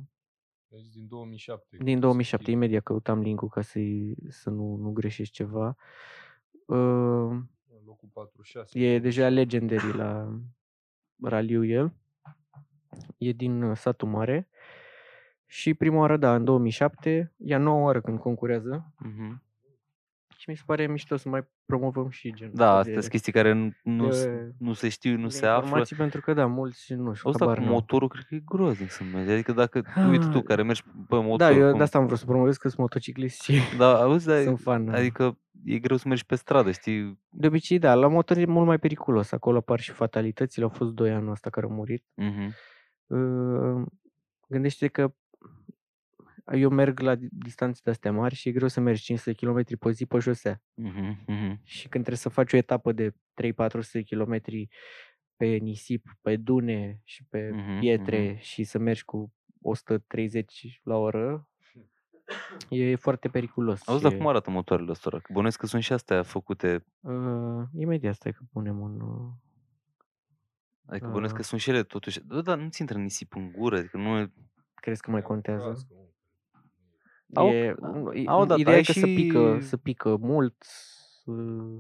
Deci din 2007. Din 2007, imediat căutam link-ul ca să să nu, nu greșești ceva. Uh, locul 46. e deja legendary la raliu el. E din uh, satul mare. Și prima oară, da, în 2007, e a noua oară când concurează. Mhm. Și mi se pare mișto să mai promovăm și genul Da, ăsta astea sunt chestii care nu, nu, s- de- nu se știu, nu de se află. informații, pentru că, da, mulți nu știu, Ăsta cu habar n-au. motorul cred că e groaznic să mergi. Adică dacă, uite tu Ah, care mergi pe motor. Da, eu cum- de asta am vrut să promovez că sunt motociclist și Da, auzi, dar, sunt fan. adică e greu să mergi pe stradă, știi? De obicei, da, la motor e mult mai periculos. Acolo apar și fatalitățile. Au fost doi anul ăsta care au murit. Mhm. Uh, Gândește că eu merg la di- distanțe de astea mari și e greu să mergi 500 km pe zi pe șosea. Mhm, mhm. Și când trebuie să faci o etapă de 3-400 km pe nisip, pe dune și pe Mhm, pietre și să mergi cu 130 la oră, e foarte periculos. Auzi, și dar cum arată motoarele astea? Că bănuiesc că sunt și astea făcute, Uh, imediat stai că punem un... Uh, adică bănuiesc că Ah. sunt și ele totuși, da, dar nu ți intră nisip în gură, adică nu e... crezi că mai contează? Proastă, mă. Au- e, da. nu, e- Au, da, ideea ai e că să pică, și- să pică mult. uh,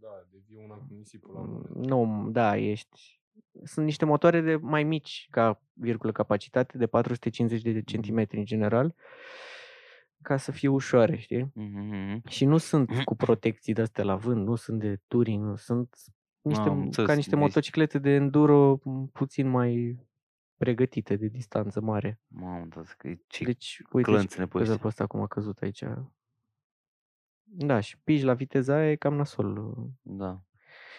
Da, devie una cu nisipul la un moment. Nu, da, ești... Sunt niște motoare de mai mici ca virgulă capacitate, de 450 de centimetri în general, ca să fie ușoare, știi? Mhm, mhm. Și nu sunt cu protecții de astea la vânt, nu sunt de touring, nu sunt niște, Am înțeles, ca niște deci- motociclete de enduro m, puțin mai pregătite de distanță mare. Mamă, da, că e ce Deci, uite, clănțene pe vezi ăștia. pe ăsta cum a căzut aici. Da, și pigi la viteza aia e cam nasol. uh. Da.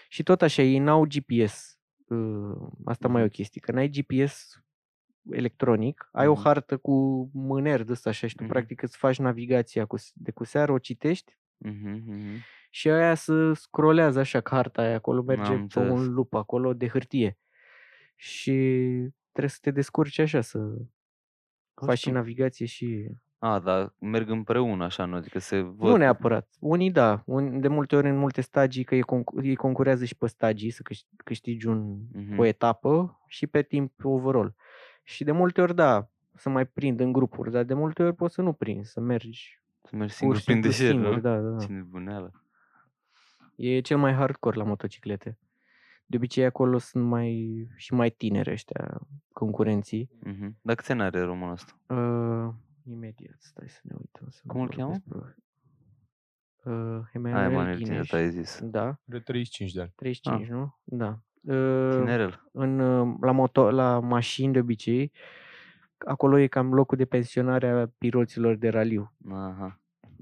Și tot așa, ei n-au GPS. uh, Asta mai e o Mhm. chestie, că n-ai GPS electronic, ai o Mhm. hartă cu mâner de ăsta așa și tu Mhm. practic îți faci navigația cu, s- de cu seară, o citești Mhm, mhm. și aia să scrolează așa, că harta aia acolo merge Am pe înțeles. un lup acolo de hârtie. Și trebuie să te descurci așa, să faci și Asta- navigație și... A, dar merg împreună așa, nu? Adică se văd. Nu neapărat. Unii da. Un, de multe ori în multe stagii, că ei, concu- ei concurează și pe stagii, să câș- câștigi un, Mhm. o etapă și pe timp overall. Și de multe ori da, să mai prind în grupuri, dar de multe ori poți să nu prind, să mergi Să mergi pur singur și prin simplu deșert, singur. nu? Da, da, da. Ce nebuneală. E cel mai hardcore la motociclete. De obicei acolo sunt mai și mai tineri ăștia concurenții. Mhm. Dar câți ani are românul ăsta? Uh, imediat, stai să ne uităm. Să nu Cum îl vorbesc pro- Uh, Ai, Emanuel Manuel Ghineș. Tineret, ai zis. Da, Are 35 de ani. 35, nu? Da. Uh, Tinerel. în, uh, la, moto, la mașini de obicei, acolo e cam locul de pensionare a piloților de raliu. Aha.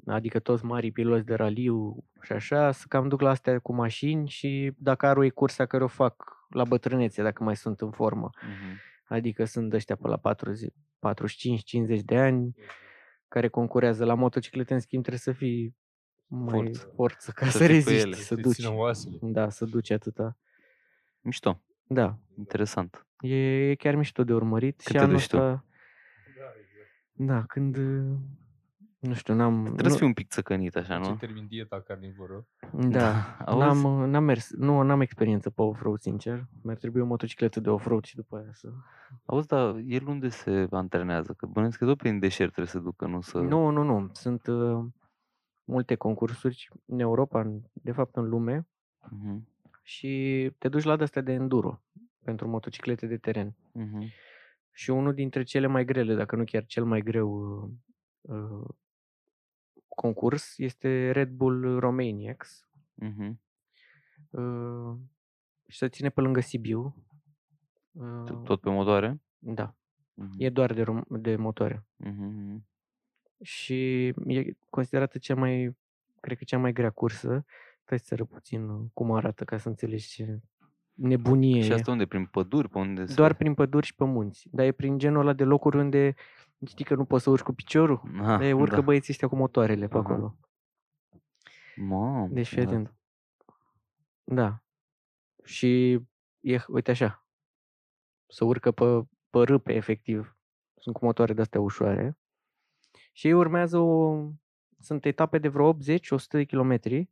Adică toți marii piloți de raliu și așa, să cam duc la astea cu mașini și dacă are o cursa care o fac la bătrânețe, dacă mai sunt în formă. Mhm. Adică sunt ăștia pe la 40, 45-50 de ani care concurează la motociclete, în schimb trebuie să fii mai Forță. forță, forță ca Să să, fii pe reziști, ele, să Să duci. țină oasele. Da, să duci atâta. Mișto. Da, Interesant. e, e chiar mișto de urmărit. Când și te anul duci tu? ăsta, da, când, uh, nu știu, n-am... Trebuie nu, să fii un pic țăcănit așa, Ce nu? termin dieta carnivoră. Da, Auzi? n-am, uh, n-am mers, nu, n-am experiență pe off-road, sincer. Mi-ar trebui o motocicletă de off-road și după aia să... Auzi, dar el unde se antrenează? Că bănuiesc că tot prin deșert trebuie să ducă, nu să... Nu, nu, nu. Sunt uh, multe concursuri în Europa, în, de fapt în lume, Mhm. și te duci la de-astea de enduro pentru motociclete de teren. Mhm. Și unul dintre cele mai grele, dacă nu chiar cel mai greu uh, uh, concurs este Red Bull Romaniacs. Mhm. Uh, și se ține pe lângă Sibiu. Tot- Uh, Tot pe motoare? Da, Mhm. e doar de, rom- de motoare. Mhm, mhm. și e considerată cea mai, cred că cea mai grea cursă. Stai să țără puțin uh, cum arată ca să înțelegi ce nebunie Și e. asta unde? Prin păduri? Pe unde se- Doar prin păduri și pe munți. Dar e prin genul ăla de locuri unde știi că nu poți să urci cu piciorul. Aha, Dar e urcă da. băieții ăștia cu motoarele pe Aha. acolo. Mamă, Deci fii da. atent. Da. Și e, uite așa, să urcă pe, pe râpe, efectiv. Sunt cu motoare de-astea ușoare. Și ei urmează o... Sunt etape de vreo 80-100 de kilometri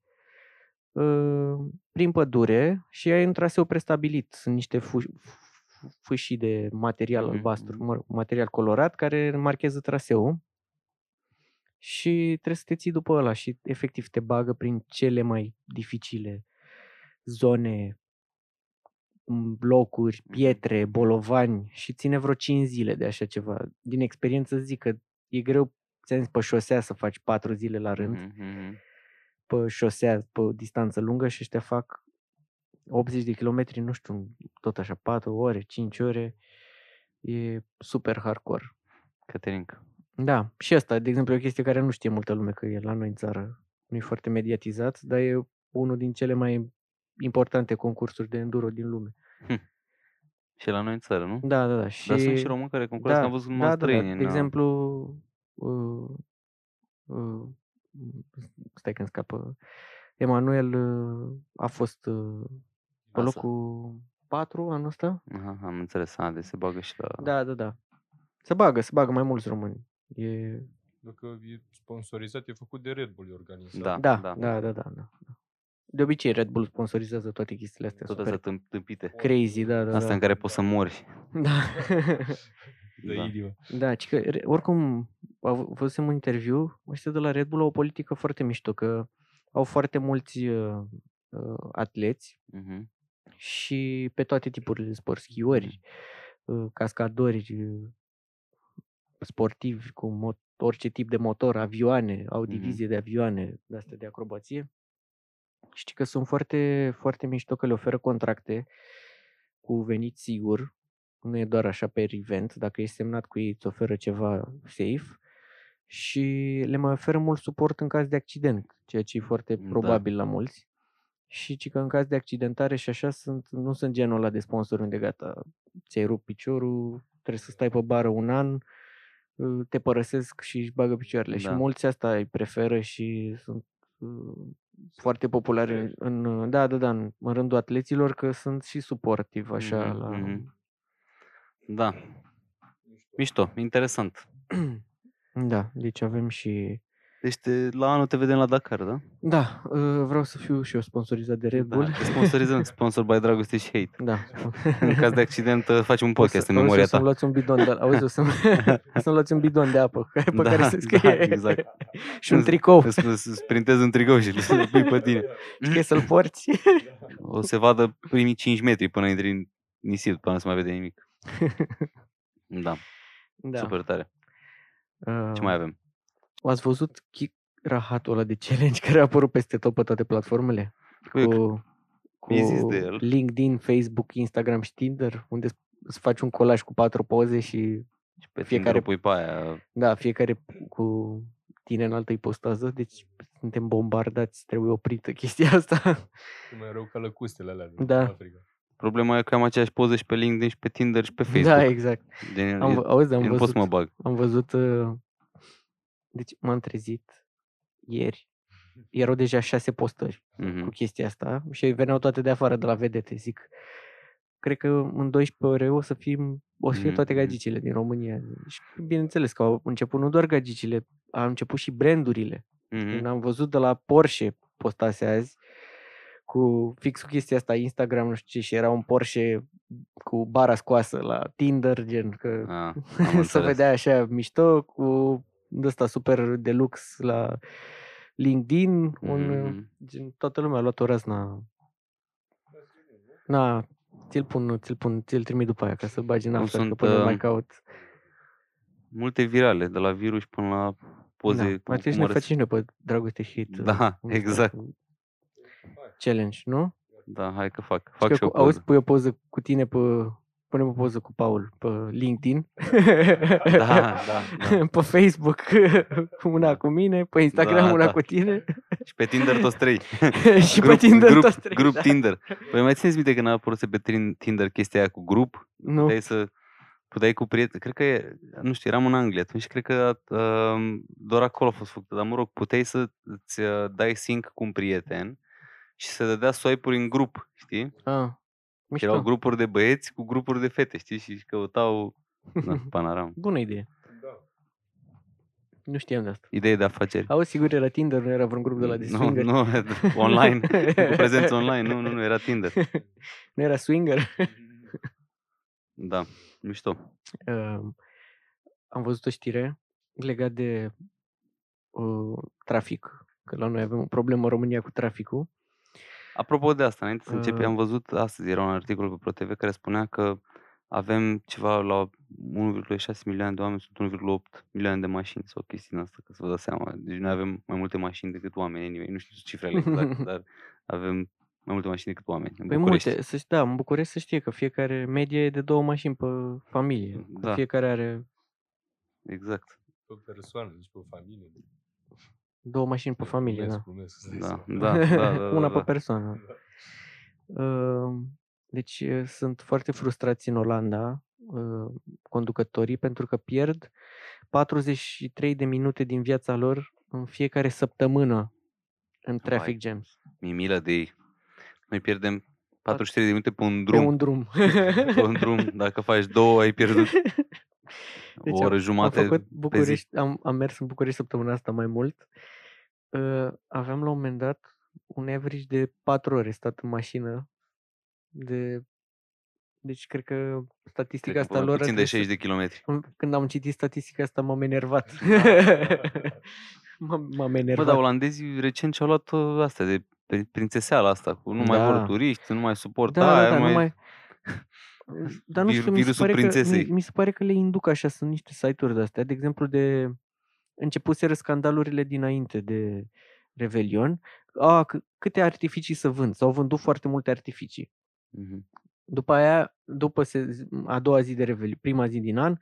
uh, prin pădure și ai un traseu prestabilit. Sunt niște fu- fâșii de material Mhm, albastru, mhm. mă rog, material colorat care marchează traseul și trebuie să te ții după ăla și efectiv te bagă prin cele mai dificile zone, m, locuri, Mhm, pietre, mhm. bolovani și ține vreo 5 zile de așa ceva. Din experiență zic că e greu, ți-am zis, pe șosea să faci 4 zile la rând, Mhm, mhm. pe șosea, pe o distanță lungă și ăștia fac 80 de kilometri, nu știu, tot așa, 4 ore, 5 ore. E super hardcore. Caterinca. Da, și asta, de exemplu, e o chestie care nu știe multă lume că e la noi în țară. Nu e foarte mediatizat, dar e unul din cele mai importante concursuri de enduro din lume. Și la noi în țară, nu? Da, da, da. Și, Dar sunt și români care concurează, da, am văzut numai da, da, da. străini. De în, uh, exemplu, uh, uh, stai când scapă, Emanuel uh, a fost uh, pe Asta. locul 4 anul ăsta. Aha, am înțeles. A, de se bagă și la... Da, da, da. Se bagă, se bagă mai mulți români. E... Dacă e sponsorizat, e făcut de Red Bull, e organizat. Da, Da, da. da, da, da, da, da. De obicei Red Bull sponsorizează toate chestiile astea. Tot super astea tâmp- tâmpite. crazy, da, da, Astea da. în care poți să mori. Da. De Da. inimă. da, ci că, re- oricum, au văzusem un interviu, ăștia de la Red Bull au o politică foarte mișto, că au foarte mulți uh, uh, atleți Mhm. Și pe toate tipurile de sport, schiori, uh, cascadori, uh, sportivi cu mo- orice tip de motor, avioane, au Mhm. divizie de avioane de astea de acrobație. Știi că sunt foarte, foarte mișto că le oferă contracte cu venit sigur, nu e doar așa pe event, dacă ești semnat cu ei îți oferă ceva safe și le mai oferă mult suport în caz de accident, ceea ce e foarte Da. probabil la mulți. Și ci că în caz de accidentare și așa sunt, nu sunt genul ăla de sponsor unde gata, ți-ai rupt piciorul, trebuie să stai pe bară un an, uh, te părăsesc și își bagă picioarele. Și Da. mulți asta îi preferă și sunt uh, foarte populare în, în, da, da, da, în, în rândul atleților că sunt și suportiv așa Mhm, la... mhm. Da. Mișto, interesant. Da, deci avem și... Deci te, la anul te vedem la Dakar, da? Da, uh, vreau să fiu și eu sponsorizat de Red Bull. Da, te sponsorizăm, sponsor by Dragoste și Hate. Da. În caz de accident uh, facem un O să- podcast în auzi, memoria o să-mi ta. luați un bidon de auzi, o să-mi, să-mi luați un bidon de apă care- pe Da, care se da, scrie exact. și un tricou. Îți, îți, îți printezi un tricou și îl pui pe tine. Știi să-l porți? O să vadă primii 5 metri până intri în nisip, până nu se mai vede nimic. Da, Da. super tare. Uh, Ce mai avem? Ați văzut chi- rahatul ăla de challenge care a apărut peste tot pe toate platformele? Băi, Cu, cu mi-ai zis de el. LinkedIn, Facebook, Instagram și Tinder, unde îți faci un colaj cu patru poze și Și pe fiecare- fiecare pui pe aia. da, fiecare cu tine în altă ipostază, deci suntem bombardați, trebuie oprită chestia asta. E mai rău ca lăcustele alea din Da. Africa. Problema e că am aceeași poză și pe LinkedIn și pe Tinder și pe Facebook. Da, exact. Gen, Am, e- vă- auzi, am eu nu pot văzut, să mă bag. am văzut, uh, deci m-am trezit ieri, erau deja șase postări cu Mhm. chestia asta și veneau toate de afară de la vedete, zic. Cred că în 12 ore o să fim, o să fie toate Mhm. gagicile din România. Și bineînțeles că au început nu doar gagicile, au început și brandurile. Mhm. Am văzut de la Porsche postase azi cu fix cu chestia asta Instagram, nu știu ce, și era un Porsche cu bara scoasă la Tinder, gen că Ah, am să înțeles. vedea așa mișto cu ăsta super deluxe la LinkedIn, un, Mhm. gen, toată lumea a luat o razna. Na, ți-l pun, ți-l pun, ți-l trimit după aia ca să bagi în Cum after, că sunt, până nu mai uh, caut. Multe virale, de la virus până la poze da. cu Mai trebuie să cum ne arăți. facem și noi pe Dragoste Hit. Da, un ăsta exact. cu Challenge, nu? Da, hai că fac. Și Fac că și o cu, auzi, poză. pui o poză cu tine pe... Pune o poză cu Paul pe LinkedIn, Da, da, da. pe Facebook una cu mine, pe Instagram Da, una da. cu tine Și pe Tinder toți trei. și pe Tinder grup, toți trei. grup da. Tinder. Păi mai țineți minte când a apărut pe Trin- Tinder chestia aia cu grup? Nu, Puteai să puteai cu prieteni, cred că e, nu știu, eram în Anglia atunci și cred că uh, doar acolo a fost făcută, dar mă rog, puteai să îți uh, dai sync cu un prieten și să dădea swipe-uri în grup, știi? ah, Și erau mișto. grupuri de băieți cu grupuri de fete, știi? Și căutau na, panoram. Bună idee. Da. Nu știam de asta. Idei de afaceri. Auzi, sigur era Tinder, nu era vreun grup de la de nu, swinger. nu, online, cu prezență online, nu, nu, nu, era Tinder. Nu era swinger? Da, mișto. Uh, am văzut o știre legat de uh, trafic, că la noi avem o problemă în România cu traficul. Apropo de asta, înainte să începe, Uh, am văzut astăzi, era un articol pe ProTV care spunea că avem ceva la 1,6 milioane de oameni, sunt 1,8 milioane de mașini sau chestii din asta, ca să vă dați seama. Deci noi avem mai multe mașini decât oameni, anyway. nu știu cifrele exacte, dar avem mai multe mașini decât oameni în Păi București. multe, să, da, în București să știe că fiecare medie e de două mașini pe familie. Că Da. Fiecare are Exact. Pe persoană, deci pe familie. Două mașini pe familie, glumesc, da. glumesc, să dai Da, seama. da, da, da, Una da, pe da. persoană. Uh, Deci uh, sunt foarte frustrați în Olanda uh, conducătorii pentru că pierd 43 de minute din viața lor în fiecare săptămână în traffic jams. Mi-e milă de ei. Noi pierdem 43 de minute pe un Pe drum. un drum. Pe un drum. Dacă faci două, ai pierdut Deci o oră am, jumate am făcut pe zi. București, am, am mers în București săptămâna asta mai mult. Uh, aveam la un moment dat un average de 4 ore stat în mașină. De, deci cred că Cred statistica că asta până lor ar puțin de trebui să- 60 de kilometri. În- Când am citit statistica asta m-am enervat. m-am, m-am Bă, enervat. dar olandezii recent și-au luat uh, astea de pri- prințeseala asta, cu nu mai vor Da. turiști, nu mai suportă da, aia, da, da, nu nu mai... mai... Dar nu Vir- știu, mi se, virusul pare că, mi, prințesei. mi se pare că le induc așa, sunt niște site-uri de astea. De exemplu, de începuseră scandalurile dinainte de Revelion. A, c- câte artificii să vând? S-au vândut foarte multe artificii. Mhm. După aia, după se, a doua zi de Revelion, prima zi din an,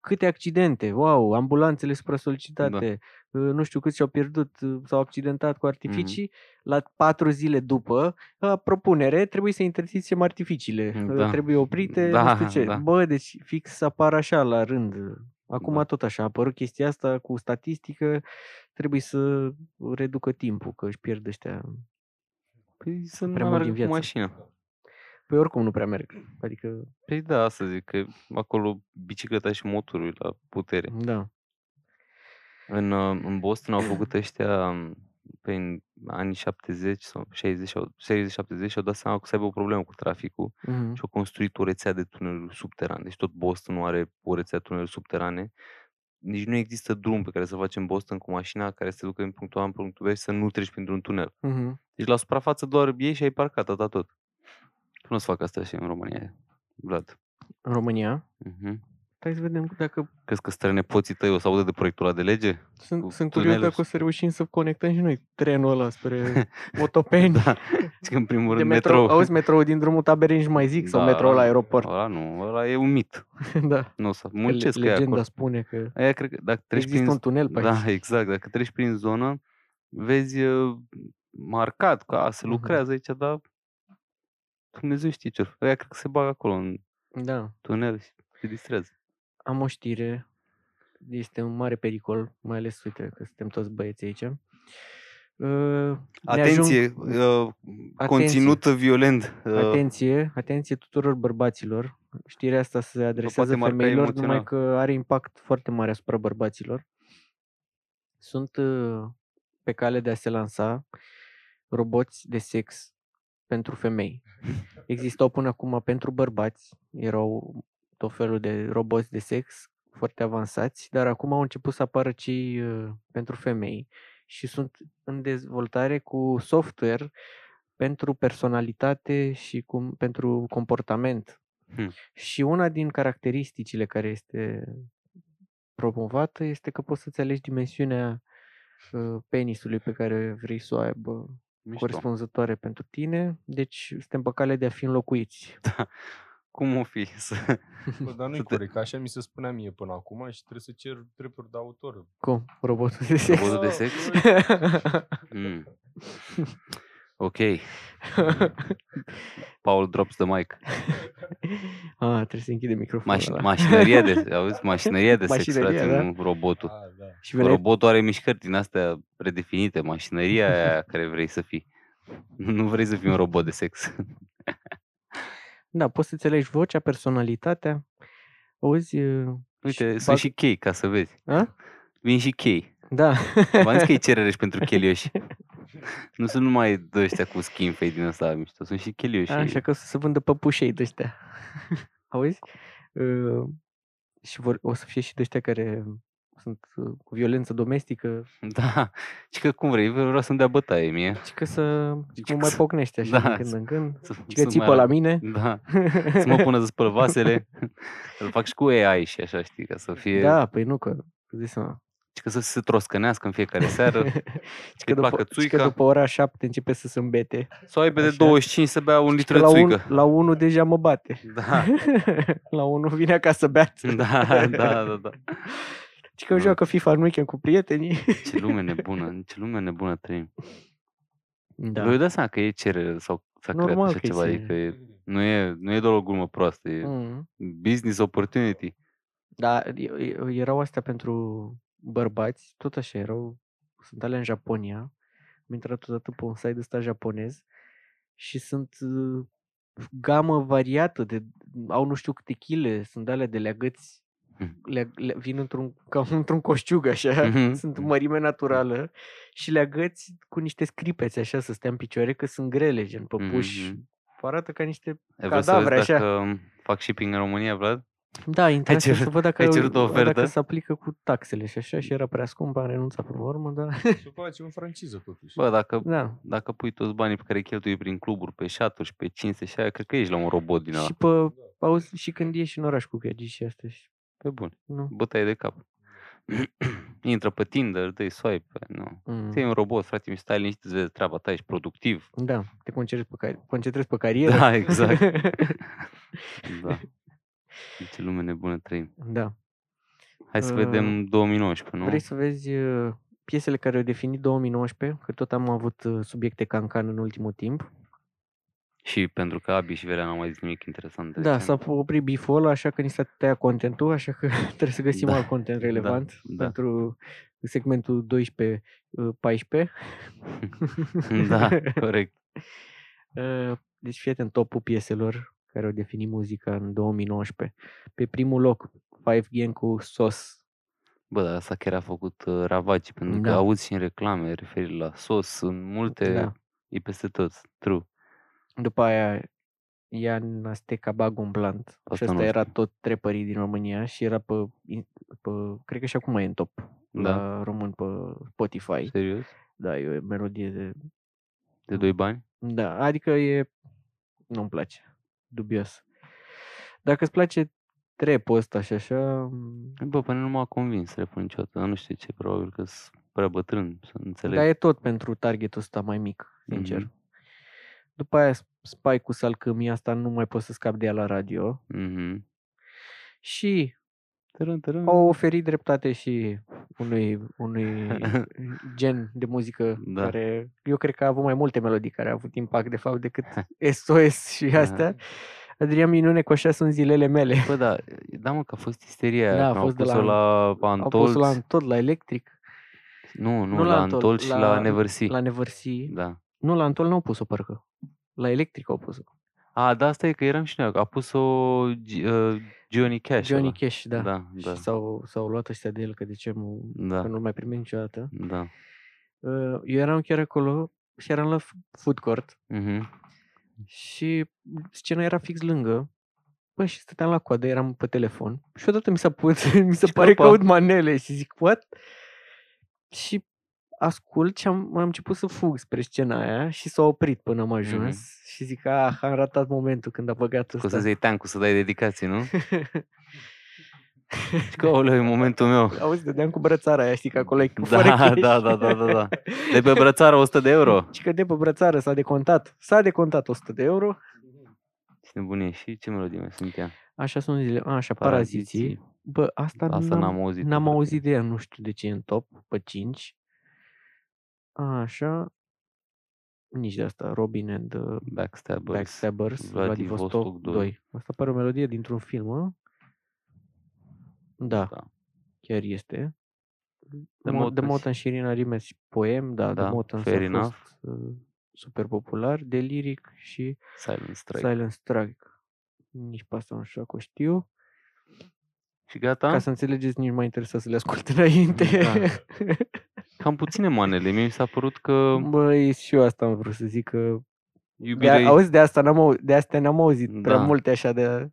câte accidente, wow, ambulanțele supra-solicitate, uh, nu știu câți și-au pierdut, uh, s-au accidentat cu artificii, la patru zile după, a, propunere, trebuie să interzicem artificiile, uh, Da. trebuie oprite, nu Da, știu ce. da. Bă, deci fix apar așa la rând. Acum Da. tot așa, a apărut chestia asta cu statistică, trebuie să reducă timpul, că își pierd ăștia. Păi să nu Prea mai mult din meargă cu viață. mașina. Păi oricum nu prea merg. Adică, Păi da, asta zic, că acolo bicicleta și motorul e la putere. da. În, uh, în Boston au făcut ăștia um, prin anii 70 sau 60, sau 60-70 și au dat seama că să aibă o problemă cu traficul Mhm. și au construit o rețea de tuneluri subterane. Deci tot Boston are o rețea de tuneluri subterane. Nici nu există drum pe care să faci în Boston cu mașina care să te ducă din punctul A în punctul B și să nu treci printr-un tunel. Mhm. Deci la suprafață doar iei și ai parcat, atât tot. Nu o să fac asta și în România, Vlad. În România. Mhm. Hai să vedem dacă Crezi că strănepoții tăi o să audă de proiectul ăla de lege? sunt, Cu sunt curios tuneluri. dacă o să reușim să conectăm și noi trenul ăla spre Otopeni. Da. Zic că în primul De rând metro, metrou. auzi metrou din drumul taberei nici nu mai zic, sau Da, metrou la ăla- aeroport. Ăla nu, ăla e un mit. da. Nu o să Că muncesc le- ea legenda acolo. spune că Aia cred că dacă treci există prin... un tunel pe Da, aici. exact. Dacă treci prin zonă, vezi uh, marcat că a, se Mhm. lucrează aici, dar Dumnezeu știe ce Aia cred că se bagă acolo în Da. tunel și se distrează. Am o știre. Este un mare pericol, mai ales, uite, că suntem toți băieți aici. Uh, ne Atenție, ajung- uh, conținut violent. uh, Atenție, atenție tuturor bărbaților. Știrea asta se adresează marca femeilor, numai emoțional. că are impact foarte mare asupra bărbaților. Sunt uh, pe cale de a se lansa roboți de sex pentru femei. Existau până acum pentru bărbați, erau tot felul de roboți de sex foarte avansați, dar acum au început să apară cei uh, pentru femei și sunt în dezvoltare cu software pentru personalitate și cum, pentru comportament. Hmm. Și una din caracteristicile care este promovată este că poți să-ți alegi dimensiunea uh, penisului pe care vrei să o aibă mișto. corespunzătoare pentru tine, deci suntem pe cale de a fi înlocuiți. Cum o fi? Să... Bă, dar nu e Să te- corect, că așa mi se spunea mie până acum și trebuie să cer drepturi de autor. Cum? Robotul de sex? Robotul de Da, sex? băi, Mm. Ok. Paul drops the mic. ah, trebuie să închide microfonul Maș- ăla. mașinăria de, auzi? Mașinăria de sex, Mașinăria, frate, da. nu robotul. Ah, da. Și veneai, Robotul are mișcări din astea predefinite, mașinăria aia care vrei să fii. Nu vrei să fii un robot de sex. Da, poți să-ți alegi vocea, personalitatea. Auzi, uh, Uite, și sunt bag- și chei, ca să vezi. A? Vin și chei. Da. V-am zis că e cerere și pentru chelioși. Nu sunt numai de ăștia cu skin fade din ăsta mișto, sunt și chelioși. Așa că o să se vândă păpușei de ăștia. Auzi? Uh, și vor, o să fie și de ăștia care sunt uh, cu violență domestică. Da. Și că cum vrei, vreau să-mi dea bătaie mie. Și că să și că mă mai să- pocnește așa da, din când să- în când. Să, Și că să țipă mai la arăt- mine. Da. Să mă pună să spăl vasele. Îl fac și cu AI și așa, știi, ca să fie... Da, păi nu că, îți dai seama. Și că să se troscănească în fiecare seară. și, Să-i că după, placă și că țuica. după ora 7 începe să se îmbete. Să o aibă de Așa. 25 să bea un Și litru că de la, un, țuică. la 1 deja mă bate. Da, la 1 vine acasă beat. da, da, da, da. Și că Da. joacă FIFA în weekend cu prietenii. Ce lume nebună, în ce lume nebună trăim. Da. Vă dați seama că e cerere sau s-a creat Normal așa că e ceva, cerere. adică e, nu, e, nu e doar o glumă proastă, e Mm. business opportunity. Da, e- e- erau astea pentru bărbați, tot așa erau, sunt alea în Japonia. Am intrat odată pe un site ăsta japonez și sunt uh, gamă variată, de, au nu știu câte chile, sunt de alea de leagăți, Mhm. Le, le, vin într-un, ca într-un coșciug așa, Mhm. sunt în mărime naturală și leagăți cu niște scripeți așa să stea în picioare, că sunt grele, gen păpuși. Mhm. Arată ca niște Ai vrut să cadavre vezi așa. dacă fac shipping în România, Vlad? Da, intrasem să cerut- văd dacă, ai cerut o dacă ofertă? se aplică cu taxele și așa și era prea scump, am renunțat până la urmă, dar Să faci în franciză totuși. Bă, dacă, da. dacă pui toți banii pe care îi cheltui prin cluburi, pe șaturi și pe cinste și aia, cred că ești la un robot din ăla. Și pe, auzi, și când ieși în oraș cu gheagi și astea, și- Pe bun, nu? bătaie de cap. Intră pe Tinder, dă-i swipe, nu. Mm. Ți un robot, frate, mi stai liniștit, îți vezi treaba ta, ești productiv. Da, te concentrezi pe, car- concentrezi pe carieră. Da, exact. Da. În ce lume nebună trăim. da. Hai să Uh, vedem 2019, nu? Vrei să vezi uh, piesele care au definit 2019, că tot am avut uh, subiecte cancan în ultimul timp. Și pentru că Abi și Velea n-au mai zis nimic interesant. Da, recent. s-a oprit biful ăla, așa că ni s-a tăiat contentul, așa că trebuie să găsim Da, alt content da, relevant da. pentru segmentul 12-14. Da, corect. Uh, Deci fii atent, topul pieselor care au definit muzica în 2019. Pe primul loc, Five Gang cu SOS. Bă, dar asta chiar a făcut uh, ravagii, pentru că Da. auzi și în reclame referiri la sos, sunt multe, Da. e peste tot, true. După aia, Ian Asteca Bag un Blunt. Și Asta ăsta nu era știu. tot trepărit din România și era pe, pe, cred că și acum e în top Da. la român pe Spotify. Serios? Da, e o melodie de... De doi bani? Da, adică e... Nu-mi place. Dubios. Dacă îți place trepul ăsta și așa... Bă, până nu m-a convins repul niciodată, dar nu știu ce, probabil că sunt prea bătrân să înțeleg. Dar e tot pentru targetul ăsta mai mic, sincer. Mhm. După aia Spike cu salcâmii, asta nu mai pot să scap de ea la radio. Mhm. Și Tărân, tărân. au oferit dreptate și unui, unui gen de muzică Da. care eu cred că a avut mai multe melodii care au avut impact de fapt decât SOS și Da. astea. Adrian Minune cu așa sunt zilele mele. Bă, da, da mă, că a fost isteria Da, a aia, când fost de au pus-o la- la, Au pus la Antolz. tot la electric, Nu, nu, nu la la Antol, Antol și la la- Neversi. la Neversi. Da. Nu, la Antol n-au pus-o parcă. La electric au pus-o. A, da, asta e că eram și noi, a pus-o G- uh, Johnny Cash. Johnny ăla. Cash, da. Da, Și da, s-au, s-au luat ăștia de el, că de ce nu, da, că nu mai primim niciodată. da. Uh, Eu eram chiar acolo și eram la f- food court Mhm. și scena era fix lângă. Bă, și stăteam la coadă, eram pe telefon și odată mi s-a pus, mi se Și pare că căpa. aud manele și zic, what? Și ascult și am, am început să fug spre scena aia și s-a oprit până am ajuns și zic, ah, am ratat momentul când a băgat Că o ăsta. să-ți iei tancul să dai dedicații, nu? Și că, aoleu, e momentul meu. Auzi, dădeam cu brățara aia, știi că acolo e cu Da, fără cash. da, da, da, da, da. De pe brățară 100 de euro. Și că de pe brățară s-a decontat. S-a decontat 100 de euro. Ce nebunie. Și ce melodie mai sunt ea? Așa sunt zile. A, așa, paraziții. Paraziții. Bă, asta, Asta n-am, n-am auzit. n-am frate. auzit de ea, nu știu de ce e în top, pe 5. Așa. Nici de asta, Robin and uh, Backstabbers. Backstabbers, Vladivostok Vladivostok 2. 2. Asta pare o melodie dintr-un film, a? Da, Da. chiar este. The The, Mo- The Motans. Motan și Irina Rimes și poem, da, Da, The Motans fair a enough. fost uh, super popular. De lyric și Silent Strike. Silent Strike. Nici pe asta nu știu dacă o știu. Și gata? Ca să înțelegeți, nici nu m-a interesat să le ascult înainte. Da. Cam puține manele. Mie mi s-a părut că Băi, și eu asta am vrut să zic că... De iubirea a, e- auzi, de asta n-am, au- de astea n-am auzit prea Da. multe așa de...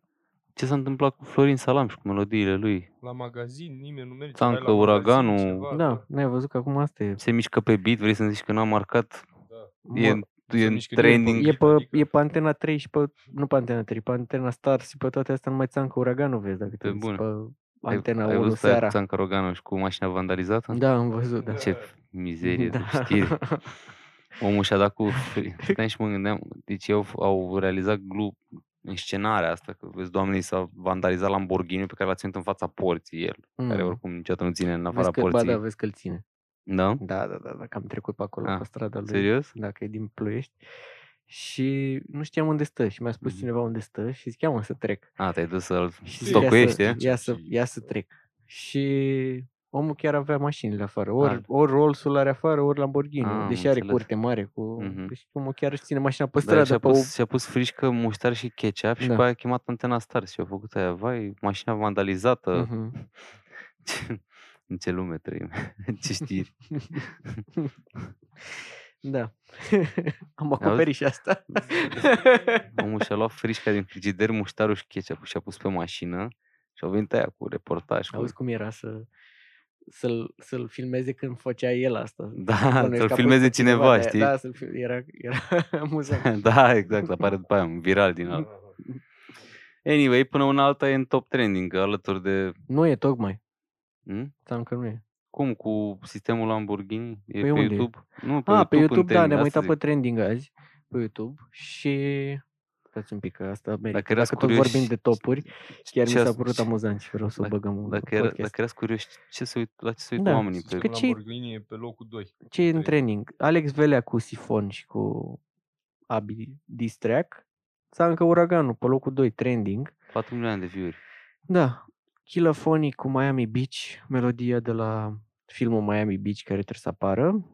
Ce s-a întâmplat cu Florin Salam și cu melodiile lui? La magazin nimeni nu merge. Țancă, Hai la magazin, uraganul. ceva, Da, n-ai văzut că acum asta e. Se mișcă pe beat, vrei să-mi zici că n-a marcat? da. E, Mă, e în mișcă din trending. E pe, Adică- e pe Antena 3 și pe, nu pe Antena 3, pe Antena Star și pe toate astea numai țancă uraganul vezi dacă te Pe uiți bune. pe Ai, Antena ai 1 văzut aia cu seara. Țancă Roganu și cu mașina vandalizată? Da, am văzut, da. Ce mizerie de Da. știri. Omul și-a dat cu... Stai și mă gândeam, deci au, au realizat glu scenarea asta, că vezi, doamnei s-a vandalizat Lamborghini pe care l-a ținut în fața porții el, care Mm. oricum niciodată nu ține în Vezi afara că, ba porții. da, vezi că îl ține. Da? Da, da, da, da, că am trecut pe acolo, Ah, pe strada lui. Serios? Dacă e din Ploiești. Și nu știam unde stă și mi-a spus Mhm. cineva unde stă și zic, ia mă să trec. A, te-ai dus să-l Și zic, stocuiești, ia e? să, ia, să, ia să trec. Și omul chiar avea mașinile afară. Ori, Ah. ori Rolls-ul are afară, ori Lamborghini. Ah, am deși are înțeles. curte mare. Cu... Mhm. Deci omul chiar își ține mașina pe Dar stradă. și-a pe o... pus, și-a pus frișcă, muștar și ketchup și Da. pe aia a chemat antena Star și a făcut aia, vai, mașina vandalizată. Mhm. Ce, în ce lume trăim? ce știri? Da. Am acoperit și asta. Omul și-a luat frișca din frigider, muștarul și ketchup și a pus pe mașină și au venit aia cu reportaj. Cu... Auzi cum era să, să-l, să-l filmeze când făcea el asta. Da, Bănuiesc să-l că a filmeze pus pe cineva, de-aia. știi? Da, să-l fil... era, era amuzant. da, exact, apare după aia un viral din alt. Anyway, până una alta e în top trending, alături de... Nu e tocmai. Hm? Ți-am că nu e. Cum, cu sistemul Lamborghini? E Păi pe unde e? YouTube? Nu, pe Ah, YouTube, pe în YouTube, da, trending, ne-am asta uitat pe zic. trending azi pe YouTube și stați un pic că asta merită. Dacă Dacă, erați tot curioși, vorbim de topuri, chiar mi ce s-a as- părut ce- amuzant și vreau să o dacă- băgăm în Dacă, era, podcast. dacă erați curioși ce se uit, la ce se uită Da, oamenii Zici pe... că că ce- Lamborghini e pe locul 2. Ce e în Trei. training? Alex Velea cu Sifon și cu Abi Distrack. Sau încă Uraganul pe locul 2, trending. 4 milioane de view-uri. Da. Killaphonic cu Miami Beach, melodia de la filmul Miami Beach care trebuie să apară.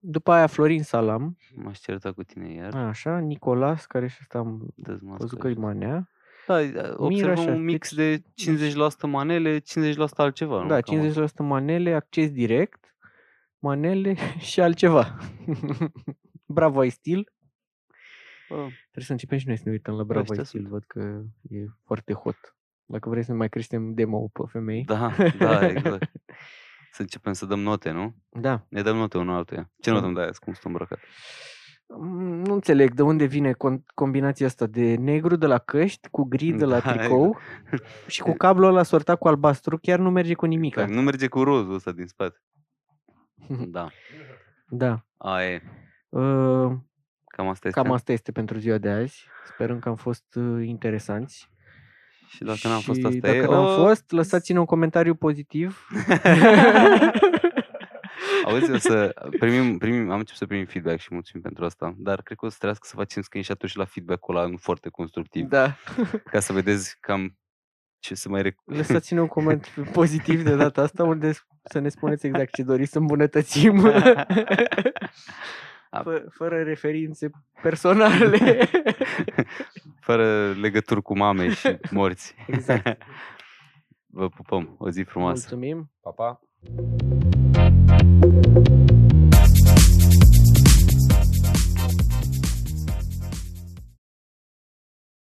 După aia Florin Salam, M-aș certa cu tine iar. așa, Nicolas, care și ăsta am Dă-ți mască văzut că și- e manea. Da, observăm așa, un mix deci- de 50% manele, 50% altceva. nu? Da, Cam așa. 50% manele, acces direct, manele și altceva. Bravo ai stil. Bă, Trebuie să începem și noi să ne uităm la Bravo ai ăștia stil, sunt. văd că e foarte hot. Dacă vrei să ne mai creștem demo pe femei. Da, da, exact. Să începem să dăm note, nu? Da. Ne dăm note unul altuia. Ce Da. notă îmi dai azi? Cum sunt îmbrăcat? Mm, Nu înțeleg de unde vine con- combinația asta de negru de la căști cu gri de la Da, tricou și cu cablul ăla sortat cu albastru, chiar nu merge cu nimic. Exact, Nu merge cu rozul ăsta din spate. Da. Da. A, e. Uh, Cam asta este. Cam asta este pentru ziua de azi. Sperăm că am fost uh, interesanți. Și dacă n-am fost Și asta dacă e. n-am o, fost, lăsați-ne un comentariu pozitiv. Auzi, o să primim, primim, am început să primim feedback și mulțumim pentru asta, dar cred că o să trebuiască să facem screenshot-uri și la feedback-ul ăla nu foarte constructiv, da. ca să vedeți cam ce să mai rec... Lăsați-ne un coment pozitiv de data asta unde s- să ne spuneți exact ce doriți să îmbunătățim. A- Fă, fără referințe personale. Fără legături cu mame și morți. Exact. Vă pupăm, o zi frumoasă. Mulțumim. Pa, pa!